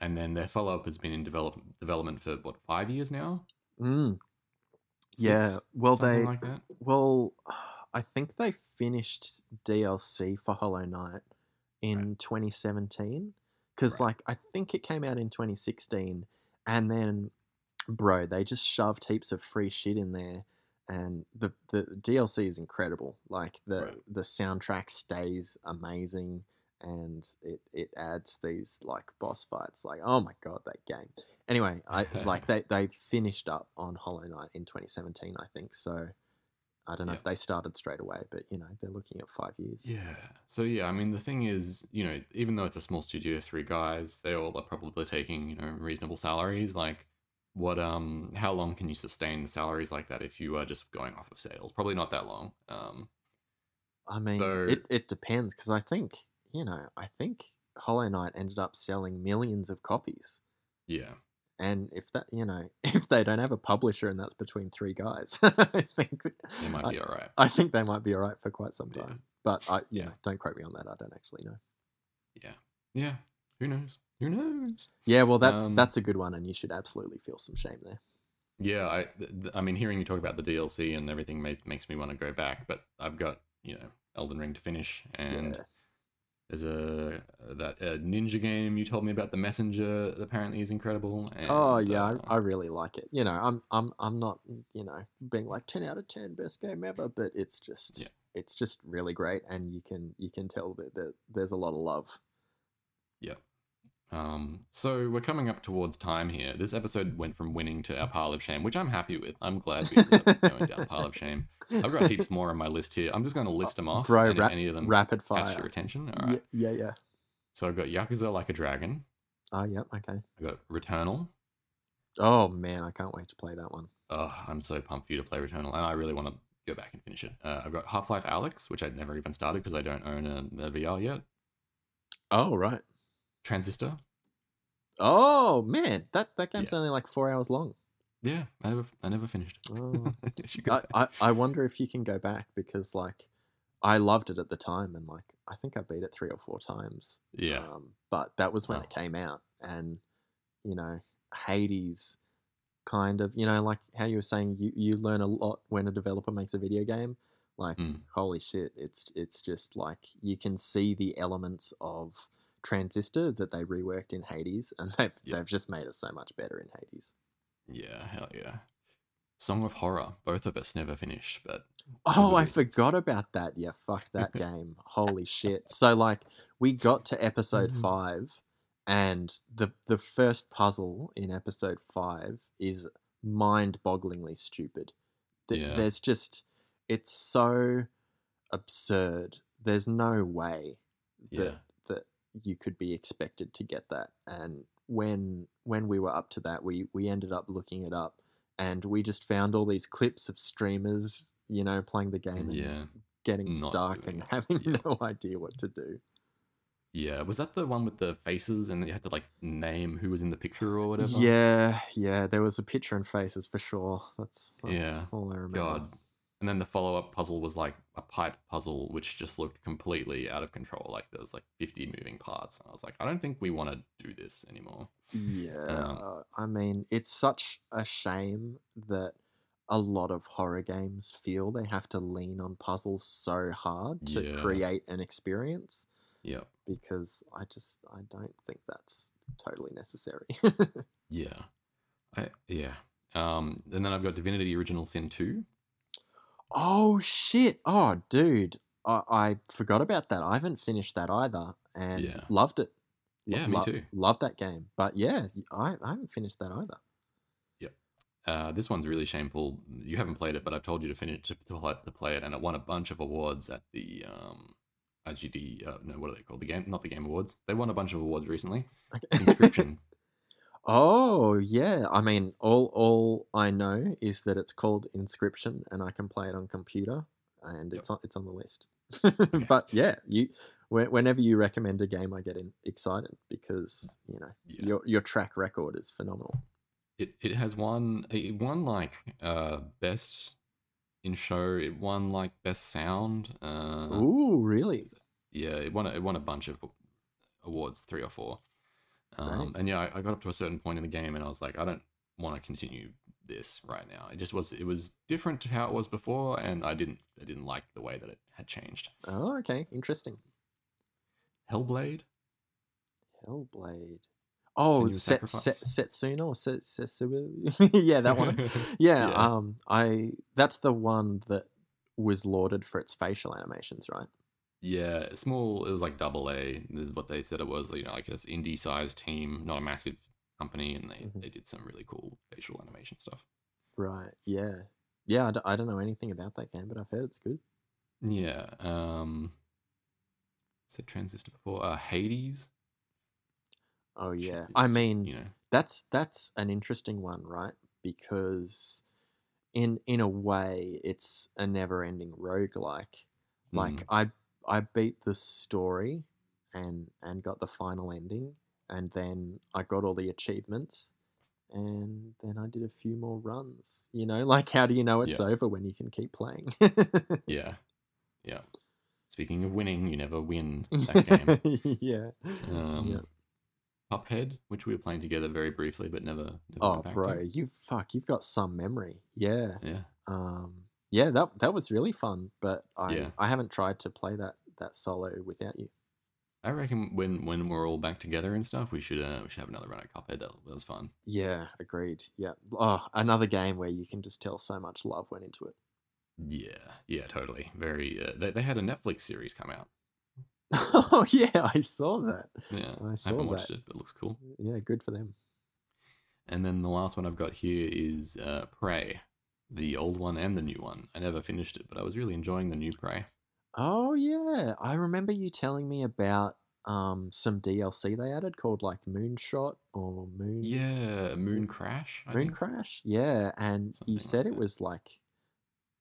and then their follow-up has been in develop, development for what five years now. Mm, yeah. Well, they like that. well, I think they finished DLC for Hollow Knight in 2017 because, Right. like, I think it came out in 2016, and then, bro, they just shoved heaps of free shit in there. And the, the DLC is incredible. Like the Right. the soundtrack stays amazing, and it, it adds these like boss fights. Like oh my god, that game. Anyway, I like they they finished up on Hollow Knight in 2017, I think. So I don't know if they started straight away, but you know they're looking at five years. Yeah. So yeah, I mean the thing is, you know, even though it's a small studio, three guys, they all are probably taking you know reasonable salaries. Like, what um, how long can you sustain salaries like that if you are just going off of sales? Probably not that long. Um, I mean, So- it it depends because I think you know I think Hollow Knight ended up selling millions of copies. yeah. And if that, you know, if they don't have a publisher and that's between three guys, I think It might I, be all right. I think they might be all right for quite some Yeah. time. But I, Yeah. know, don't quote me on that. I don't actually know. Yeah. Yeah. Who knows? Who knows? Yeah, well, that's Um, that's a good one, and you should absolutely feel some shame there. Yeah, I, I mean, hearing you talk about the DLC and everything ma- makes me want to go back, but I've got you know Elden Ring to finish, and yeah. There's a that uh, ninja game you told me about, The Messenger, apparently is incredible. And, oh yeah, uh, I, I really like it. You know, I'm I'm I'm not you know being like ten out of ten best game ever, but it's just Yeah. it's just really great, and you can you can tell that, that there's a lot of love. yeah. Um, so we're coming up towards time here. This episode went from winning to our pile of shame, which I'm happy with. I'm glad we going down pile of shame. I've got heaps more on my list here. I'm just going to list them off. Bro, rap- any of them Rapid fire. catch your attention. All Yeah, yeah, yeah. So I've got Yakuza Like a Dragon. Oh yeah, okay. I've got Returnal. Oh man, I can't wait to play that one. Oh, I'm so pumped for you to play Returnal, and I really want to go back and finish it. Uh, I've got Half Life Alyx, which I'd never even started because I don't own a, a VR yet. Oh right. Transistor. Oh man, that that game's Yeah. only like four hours long. Yeah, I never, I never finished. Oh. You should go I. I, I wonder if you can go back because like I loved it at the time and like I think I beat it three or four times. yeah, Um, but that was when it came out and you know Hades kind of you know like how you were saying you, you learn a lot when a developer makes a video game like Mm. holy shit it's it's just like you can see the elements of transistor that they reworked in Hades and they've Yeah. they've just made it so much better in Hades. yeah, hell yeah. Song of Horror. Both of us never finished, but Oh, I forgot about that. Yeah, fuck that game. Holy shit. So like we got to episode Mhm. 5 and the the first puzzle in episode 5 is mind-bogglingly stupid. Th- Yeah. There's just it's so absurd. There's no way that Yeah. You could be expected to get that. And when when we were up to that, we we ended up looking it up and we just found all these clips of streamers, you know, playing the game and yeah, getting stuck and having Yeah. no idea what to do. yeah. Was that the one with the faces and you had to like name who was in the picture or whatever? Yeah, yeah, there was a picture and faces for sure. That's, that's Yeah. all I remember. God. And then the follow up puzzle was like a pipe puzzle, which just looked completely out of control. Like there was like 50 moving parts. And I was like, I don't think we want to do this anymore. Yeah, Um, I mean, it's such a shame that a lot of horror games feel they have to lean on puzzles so hard to Yeah. create an experience Yeah. because I just I don't think that's totally necessary. Yeah. I, yeah. Um, and then I've got Divinity Original Sin 2. Oh shit! Oh dude, I, I forgot about that. I haven't finished that either, and Yeah. loved it. Lo- Yeah, me lo- too. Love that game, but yeah, I, I haven't finished that either. Uh, this one's really shameful. You haven't played it, but I've told you to finish to, to, play- to play it, and it won a bunch of awards at the um, IGD. Uh, no, what are they called? The game, not the Game Awards. They won a bunch of awards recently. Okay. Inscryption. Oh yeah, I mean, all all I know is that it's called Inscryption, and I can play it on computer, and it's on it's on the list. But yeah, you whenever you recommend a game, I get in, excited because you know Yeah. your your track record is phenomenal. It it has won it won like uh best in show. It won like best sound. Uh, Ooh, really? yeah, it won it won a bunch of awards, three or four. Um, and yeah, I, I got up to a certain point in the game, and I was like, I don't want to continue this right now. It just was it was different to how it was before, and I didn't I didn't like the way that it had changed. Oh, okay, interesting. Hellblade. Hellblade. Oh, Set, Set? Setsuna or Set, Setsu? yeah, that one. Yeah, Yeah. um, I that's the one that was lauded for its facial animations, right? Yeah, small. It was like double A. This is what they said it was. You know, like this indie sized team, not a massive company, and they, Mhm. they did some really cool facial animation stuff. Right. Yeah. Yeah. I, d- I don't know anything about that game, but I've heard it's good. Yeah. Um. Said Transistor before. Uh, Hades. Oh yeah. I just, mean, you know, that's that's an interesting one, right? Because in in a way, it's a never-ending roguelike. Like mm, I I beat the story and and got the final ending, and then I got all the achievements, and then I did a few more runs. You know, like how do you know it's Yeah. over when you can keep playing? yeah, yeah. Speaking of winning, you never win that game. yeah. Um, yeah. Cuphead, which we were playing together very briefly, but never. never Oh, bro, To. you fuck, you've got some memory. Yeah. Yeah. Um. Yeah, that that was really fun, but I Yeah. I haven't tried to play that that solo without you. I reckon when when we're all back together and stuff, we should uh, we should have another run at Cuphead. That, that was fun. Yeah, agreed. Yeah. Oh, another game where you can just tell so much love went into it. Yeah, yeah, totally. Very. Uh, they they had a Netflix series come out. Oh yeah, I saw that. Yeah, I I, haven't watched that. it, but it looks cool. Yeah, good for them. And then the last one I've got here is uh, Prey, the old one and the new one. I never finished it, but I was really enjoying the new Prey. Oh yeah, I remember you telling me about um some DLC they added called like Moonshot or Moon Yeah, Moon Crash. I Moon think. Crash. Yeah, and Something you like said it was like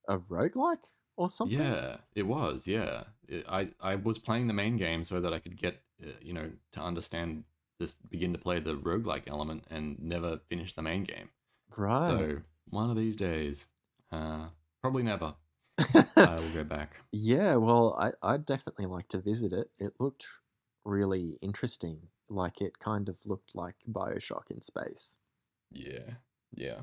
a roguelike or something. Yeah, it was. Yeah, It- I I was playing the main game so that I could get uh, you know to understand just begin to play the roguelike element and never finish the main game. Right. So one of these days, uh, probably never, I will go back. yeah, well, I I'd definitely like to visit it. It looked really interesting. Like it kind of looked like BioShock in space. Yeah, yeah.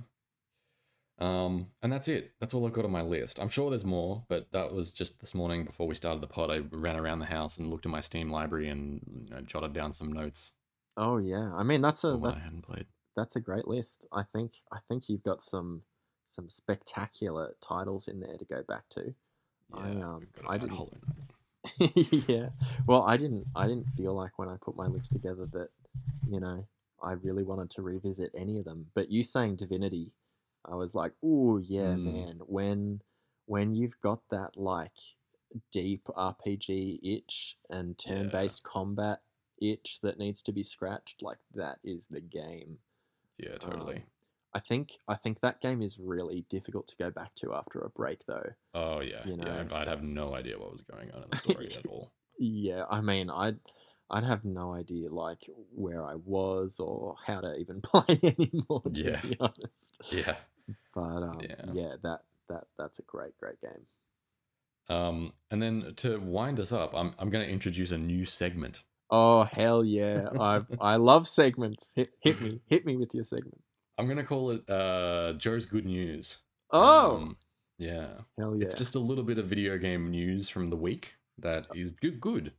Um, and that's it. That's all I've got on my list. I'm sure there's more, but that was just this morning before we started the pod. I ran around the house and looked at my Steam library and you know, jotted down some notes Oh yeah, I mean that's a what I hadn't played. That's a great list. I think I think you've got some some spectacular titles in there to go back to. Yeah, I, um, I didn't- Hollow yeah. Well, I didn't I didn't feel like when I put my list together that, you know, I really wanted to revisit any of them. But you saying Divinity, I was like, "Oh, yeah, Mm. man. When when you've got that like deep RPG itch and turn-based combat itch that needs to be scratched, like that is the game." Yeah, totally. Um, I think I think that game is really difficult to go back to after a break though. oh yeah, you know, I'd, I'd have no idea what was going on in the story at all. Yeah, I mean, I'd I'd have no idea like where I was or how to even play anymore. To Yeah. be honest, Yeah. but um, Yeah. yeah. that that that's a great great game. Um, and then to wind us up, I'm I'm going to introduce a new segment. Oh hell yeah! I I love segments. Hit hit me hit me with your segment. I'm going to call it uh, Joe's Good News. Oh Um, yeah. hell yeah! It's just a little bit of video game news from the week that is good. Good.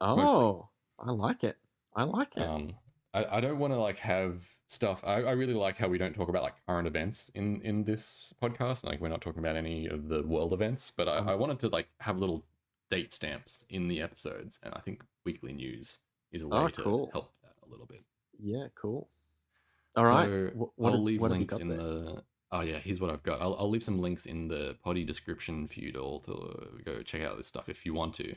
oh I like it. I like it. Um, I, I don't want to like have stuff. I, I really like how we don't talk about like current events in in this podcast. Like we're not talking about any of the world events, but I, Um, I wanted to like have little date stamps in the episodes, and I think weekly news is a way Oh, to cool. help that a little bit. yeah, cool. All right. So wh- what I'll leave what links in there? the. Oh yeah, here's what I've got. I'll, I'll leave some links in the potty description for you to all to go check out this stuff if you want to.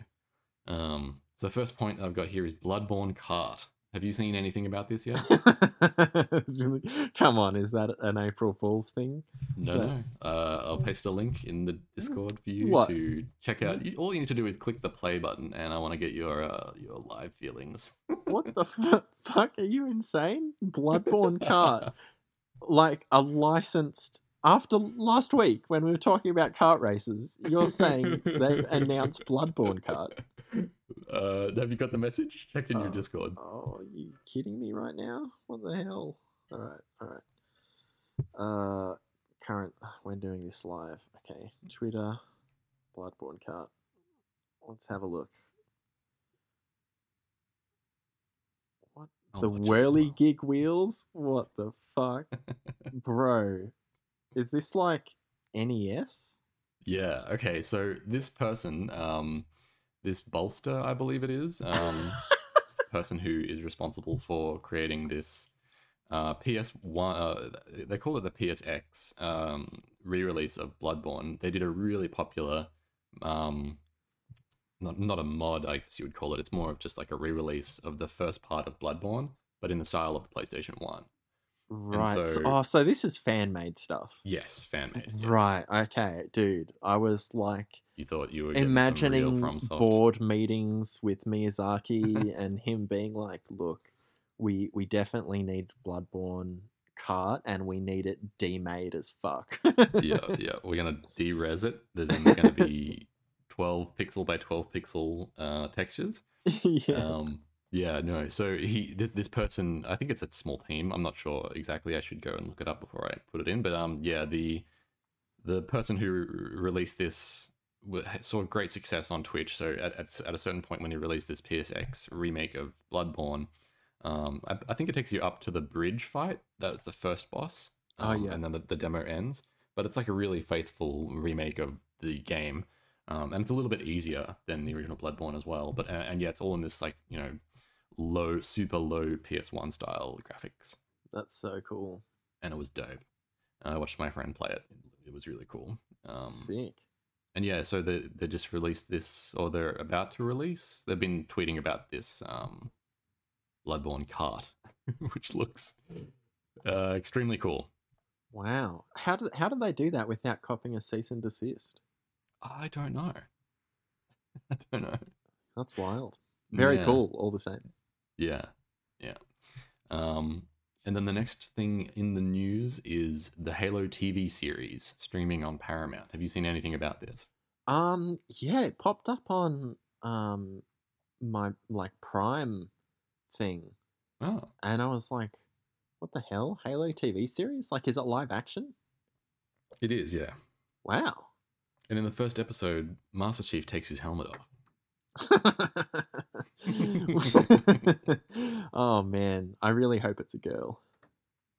Um, so the first point I've got here is Bloodborne Kart. Have you seen anything about this yet? Come on, is that an April Fool's thing? No, no. Uh, I'll paste a link in the Discord for you What? to check out. All you need to do is click the play button, and I want to get your uh, your live feelings. What the f- fuck? Are you insane? Bloodborne Kart. Like a licensed. After last week, when we were talking about kart races, you're saying they've announced Bloodborne Kart. Uh, have you got the message? Check in your Oh. Discord. Oh, are you kidding me right now? What the hell? All right, all right. Uh, current. We're doing this live. Okay, Twitter, Bloodborne Kart. Let's have a look. What I'll the watch whirly well. gig wheels? What the fuck, bro? Is this like NES? Yeah. Okay. So this person, um, this bolster, I believe it is, um, it's the person who is responsible for creating this uh, PS1. Uh, they call it the PSX um, re-release of Bloodborne. They did a really popular, um, not not a mod, I guess you would call it. It's more of just like a re-release of the first part of Bloodborne, but in the style of the PlayStation One. Right. so, oh, so this is fan made stuff. Yes, fan made. yeah. Right. Okay, dude. I was like. You thought you were getting some real imagining board meetings with Miyazaki and him being like, "Look, we we definitely need Bloodborne Kart and we need it demade as fuck." yeah, yeah. We're gonna de-res it. There's only gonna be 12 pixel by 12 pixel uh, textures. yeah. Um, yeah, no. So he, this, this person, I think it's a small team. I'm not sure exactly. I should go and look it up before I put it in. But um, yeah, the the person who re- released this saw great success on Twitch. So at, at, at a certain point when he released this PSX remake of Bloodborne, um, I, I think it takes you up to the bridge fight. That's the first boss. Oh, um, yeah. And then the, the demo ends. But it's like a really faithful remake of the game. Um, and it's a little bit easier than the original Bloodborne as well. But and, and yeah, it's all in this like you know low, super low PS1 style graphics, That's so cool. and it was dope. I watched my friend play it; it was really cool. Um, Sick. and yeah, so they they just released this, or they're about to release. They've been tweeting about this um, Bloodborne Kart, which looks uh, extremely cool. Wow. How did how did they do that without copying a cease and desist? I don't know. I don't know. That's wild. Very Yeah. cool. All the same. Yeah, yeah. Um, and then the next thing in the news is the Halo TV series streaming on Paramount. Have you seen anything about this? Um. Yeah. It popped up on um my like Prime thing. Oh, and I was like, "What the hell? Halo TV series? Like, is it live action? it is, yeah. Wow!" And in the first episode, Master Chief takes his helmet off. oh man, I really hope it's a girl.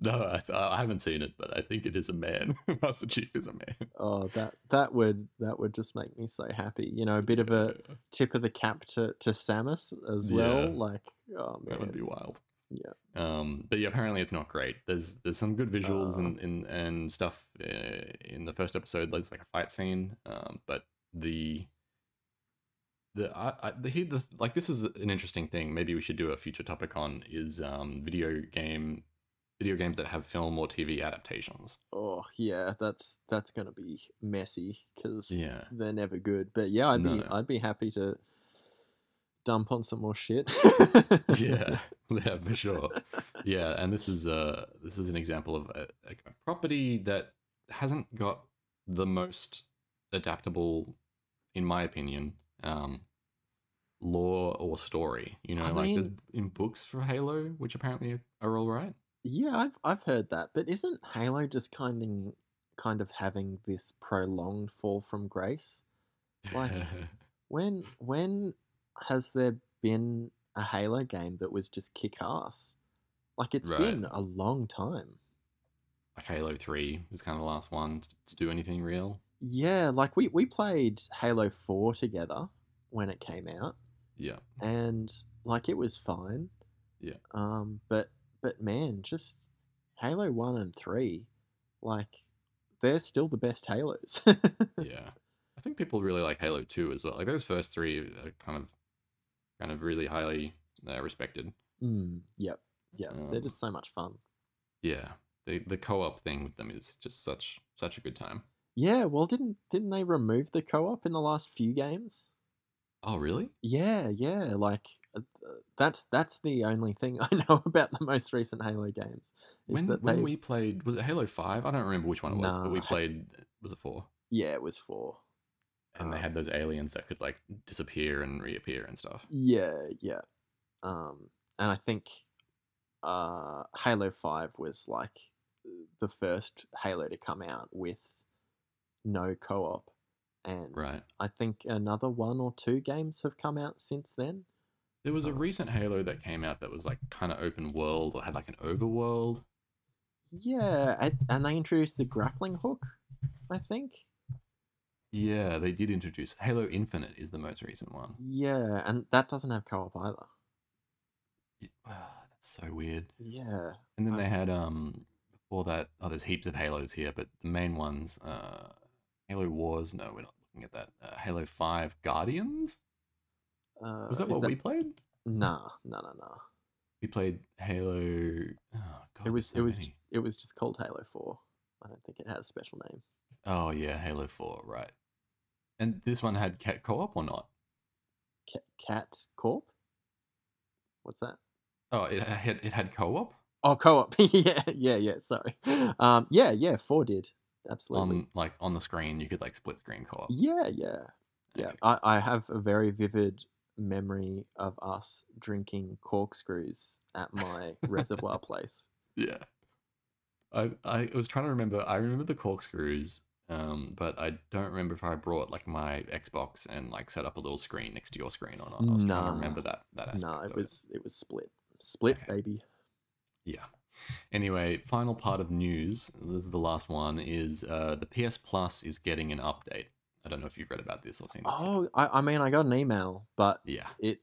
No, I, I haven't seen it, but I think it is a man. Master Chief is a man. Oh, that that would that would just make me so happy. You know, a bit of a tip of the cap to to Samus as well. Yeah. Like, oh man, That would be wild. Yeah. Um, but yeah, apparently it's not great. There's there's some good visuals Uh. and and, and stuff uh, in the first episode. There's like a fight scene, um, but the the I, I the, here the like this is an interesting thing. Maybe we should do a future topic on is um video game video games that have film or TV adaptations. oh yeah, that's that's gonna be messy because Yeah. they're never good. But yeah, I'd be I'd be happy to dump on some more shit. yeah, yeah, for sure. Yeah, and this is uh this is an example of a a property that hasn't got the most adaptable, in my opinion, um, lore or story. You know, I like mean- in books for Halo, which apparently are all right. Yeah, I've I've heard that, but isn't Halo just kind of kind of having this prolonged fall from grace? Like- When when has there been a Halo game that was just kick ass? Like it's Right. been a long time. like Halo Three was kind of the last one to do anything real. Yeah, like we we played Halo 4 together when it came out Yeah, and like it was fine. Yeah. Um but but man, just Halo 1 and 3 like they're still the best Halos. yeah. I think people really like Halo Two as well. Like those first three are kind of, kind of really highly uh, respected. Mm, yep. Yeah. They're Um, just so much fun. Yeah, the the co-op thing with them is just such such a good time. Yeah. Well, didn't didn't they remove the co-op in the last few games? Oh, really? Yeah. Yeah. Like uh, uh, that's that's the only thing I know about the most recent Halo games. Is When that when they? we played, was it Halo Five? I don't remember which one it was, but we played. Was it four? Yeah, it was four. And they Um, had those aliens that could like disappear and reappear and stuff. Yeah, yeah. Um, and I think uh, Halo Five was like the first Halo to come out with no co-op, and Right. I think another one or two games have come out since then. There was a Oh. recent Halo that came out that was like kind of open world or had like an overworld. Yeah, and, they introduced the grappling hook. I think. Yeah, they did introduce Halo Infinite is the most recent one. Yeah, and that doesn't have co-op either. Y- ah, That's so weird. Yeah. And then they had um before that. Oh, there's heaps of Halos here, but the main ones, uh, Halo Wars. No, we're not looking at that. Uh, Halo Five Guardians. Uh, Was that what we played? Nah, no, no, no. We played Halo. Oh God, It was so it was many. it was just called Halo Four. I don't think it had a special name. Oh yeah, Halo Four, right? And this one had cat co-op or not? Ca- Cat Corp. What's that? Oh, it had it had co-op Oh, co-op. yeah, yeah, yeah. Sorry. Um, yeah, yeah. Four did absolutely. on like on the screen. You could like split screen co-op. yeah, yeah, yeah. Okay. I, I have a very vivid memory of us drinking corkscrews at my reservoir place. Yeah. I I was trying to remember. I remember the corkscrews, um, but I don't remember if I brought like my Xbox and like set up a little screen next to your screen or not. I was trying to remember that that aspect. No, it of was it was split, split, Okay. baby. Yeah. Anyway, final part of news. This is the last one. Is uh, the PS Plus is getting an update. I don't know if you've read about this or seen this. Oh, I, I mean, I got an email, but Yeah. it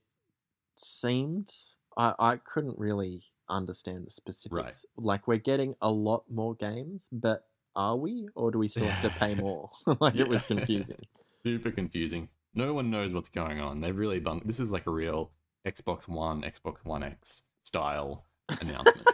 seemed I, I couldn't really understand the specifics. Like we're getting a lot more games, but are we, or do we still have to pay more? like it was confusing. Super confusing. No one knows what's going on. They've really done. This is like a real Xbox One, Xbox One X style announcement.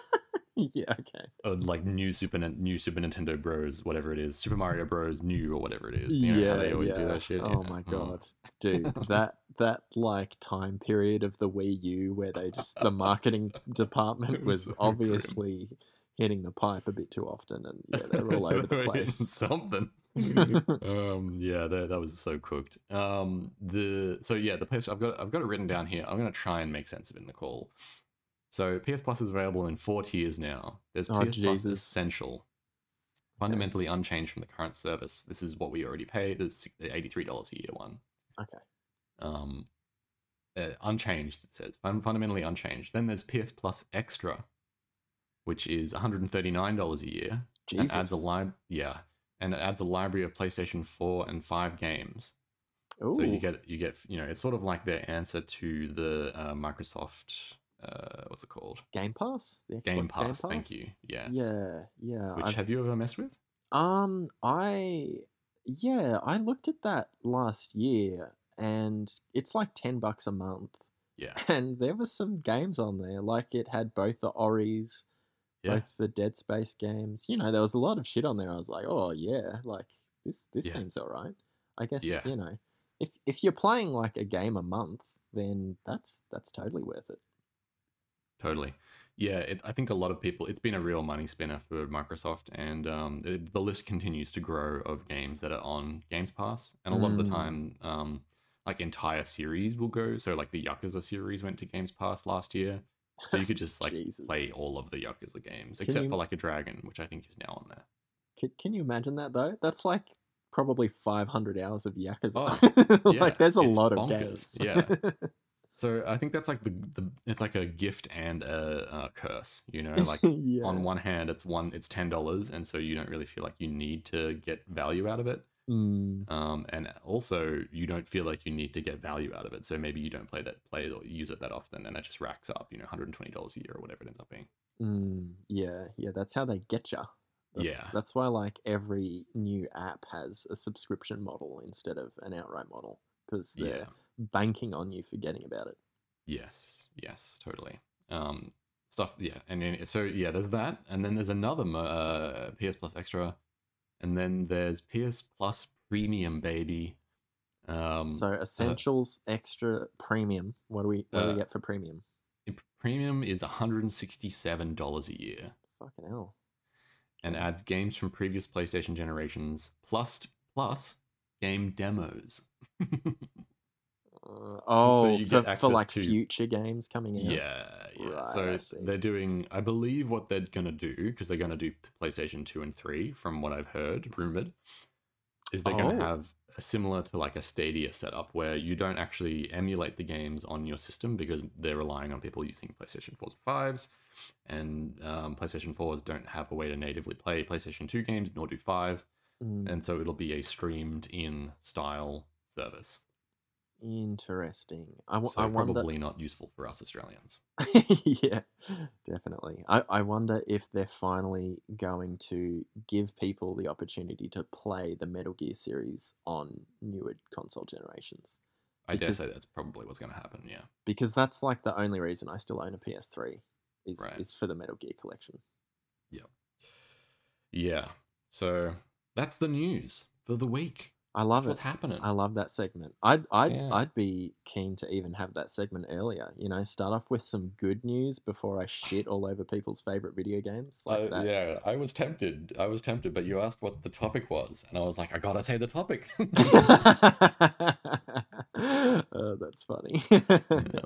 yeah. Okay. uh, like new Super new Super Nintendo Bros, whatever it is, Super Mario Bros. New or whatever it is. You know yeah. how they always yeah. do that shit. Oh Yeah. my Mm. god, dude, that that like time period of the Wii U where they just the marketing department was was so grim. obviously hitting the pipe a bit too often, and yeah, they're all over the place. Something. um, yeah, that, that was so cooked. Um, the so yeah, the PS I've got I've got it written down here. I'm gonna try and make sense of it in the call. So PS Plus is available in four tiers now. There's Oh, PS Plus Essential, fundamentally unchanged from the current service. This is what we already pay. There's the eighty-three dollars a year one. Okay. Um, uh, unchanged. It says fun, fundamentally unchanged. Then there's PS Plus Extra, which is one hundred and thirty-nine dollars a year Jesus. and adds a lib yeah and it adds a library of playstation 4 and 5 games so you get you get you know it's sort of like their answer to the uh, microsoft uh, what's it called Game Pass. The Xbox game pass, thank you yes Yeah, yeah. which I've- have you ever messed with Um, I yeah, I looked at that last year, and it's like ten bucks a month, yeah and there was some games on there. Like it had both the Oris, yeah both the Dead Space games. You know, there was a lot of shit on there. I was like, oh yeah, like this this Yeah. seems alright. I guess Yeah. you know, if if you're playing like a game a month, then that's that's totally worth it. Totally yeah it, i think a lot of people it's been a real money spinner for microsoft and um, it, the list continues to grow of games that are on games pass and a lot of the Mm. time um, like entire series will go so like the yakuza series went to games pass last year so you could just like play all of the yakuza games Can except you- for like a dragon which i think is now on there Can, can you imagine that though? That's like probably 500 hours of Yakuza. Oh, yeah, like there's a it's lot of games. yeah. so i think that's like the, the it's like a gift and a, a curse you know like yeah. on one hand it's one it's ten dollars and so you don't really feel like you need to get value out of it Mm, um, and also you don't feel like you need to get value out of it so maybe you don't play that play or use it that often and it just racks up you know $120 a year or whatever it ends up being mm, yeah, yeah, that's how they get you. That's, Yeah. That's why like every new app has a subscription model instead of an outright model because they're yeah banking on you forgetting about it. yes yes totally Um, stuff, yeah. And so yeah, there's that, and then there's another uh, PS Plus Extra, and then there's PS Plus Premium, baby. Um, so essentials, extra, premium. What do we what do uh, we get for premium? Premium is $167 a year Fucking hell. and adds games from previous PlayStation generations plus plus game demos. Oh, you for, get for like to- future games coming out. Yeah, yeah. Right, so they're doing, I believe, what they're gonna do because they're gonna do PlayStation Two and Three, from what I've heard, rumored, is they're Oh. gonna have a similar to like a Stadia setup where you don't actually emulate the games on your system because they're relying on people using PlayStation Fours and Fives, and um, PlayStation Fours don't have a way to natively play PlayStation Two games, nor do Five, Mm, and so it'll be a streamed-in style service. Interesting. I, w- So I wonder. probably not useful for us Australians. yeah, definitely. I, I wonder if they're finally going to give people the opportunity to play the Metal Gear series on newer console generations. I dare say that's probably what's going to happen. Yeah. Because that's like the only reason I still own a PS3 is, Right. is for the Metal Gear collection. Yeah, yeah. So that's the news for the week. I love That's it. what's happening. I love that segment. I'd I'd Yeah. I'd be keen to even have that segment earlier. You know, start off with some good news before I shit all over people's favorite video games like Uh, yeah, I was tempted. I was tempted, but you asked what the topic was, and I was like, I gotta say the topic. oh, that's funny.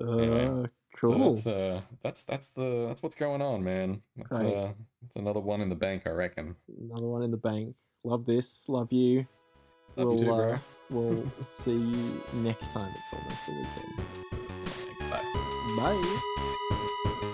Anyway, Uh, cool. So that's uh, that's that's the that's what's going on, man. That's Great. uh, that's another one in the bank, I reckon. Another one in the bank. Love this. Love you. Love we'll you too, uh, we'll see you next time. It's almost the weekend. Bye. Bye.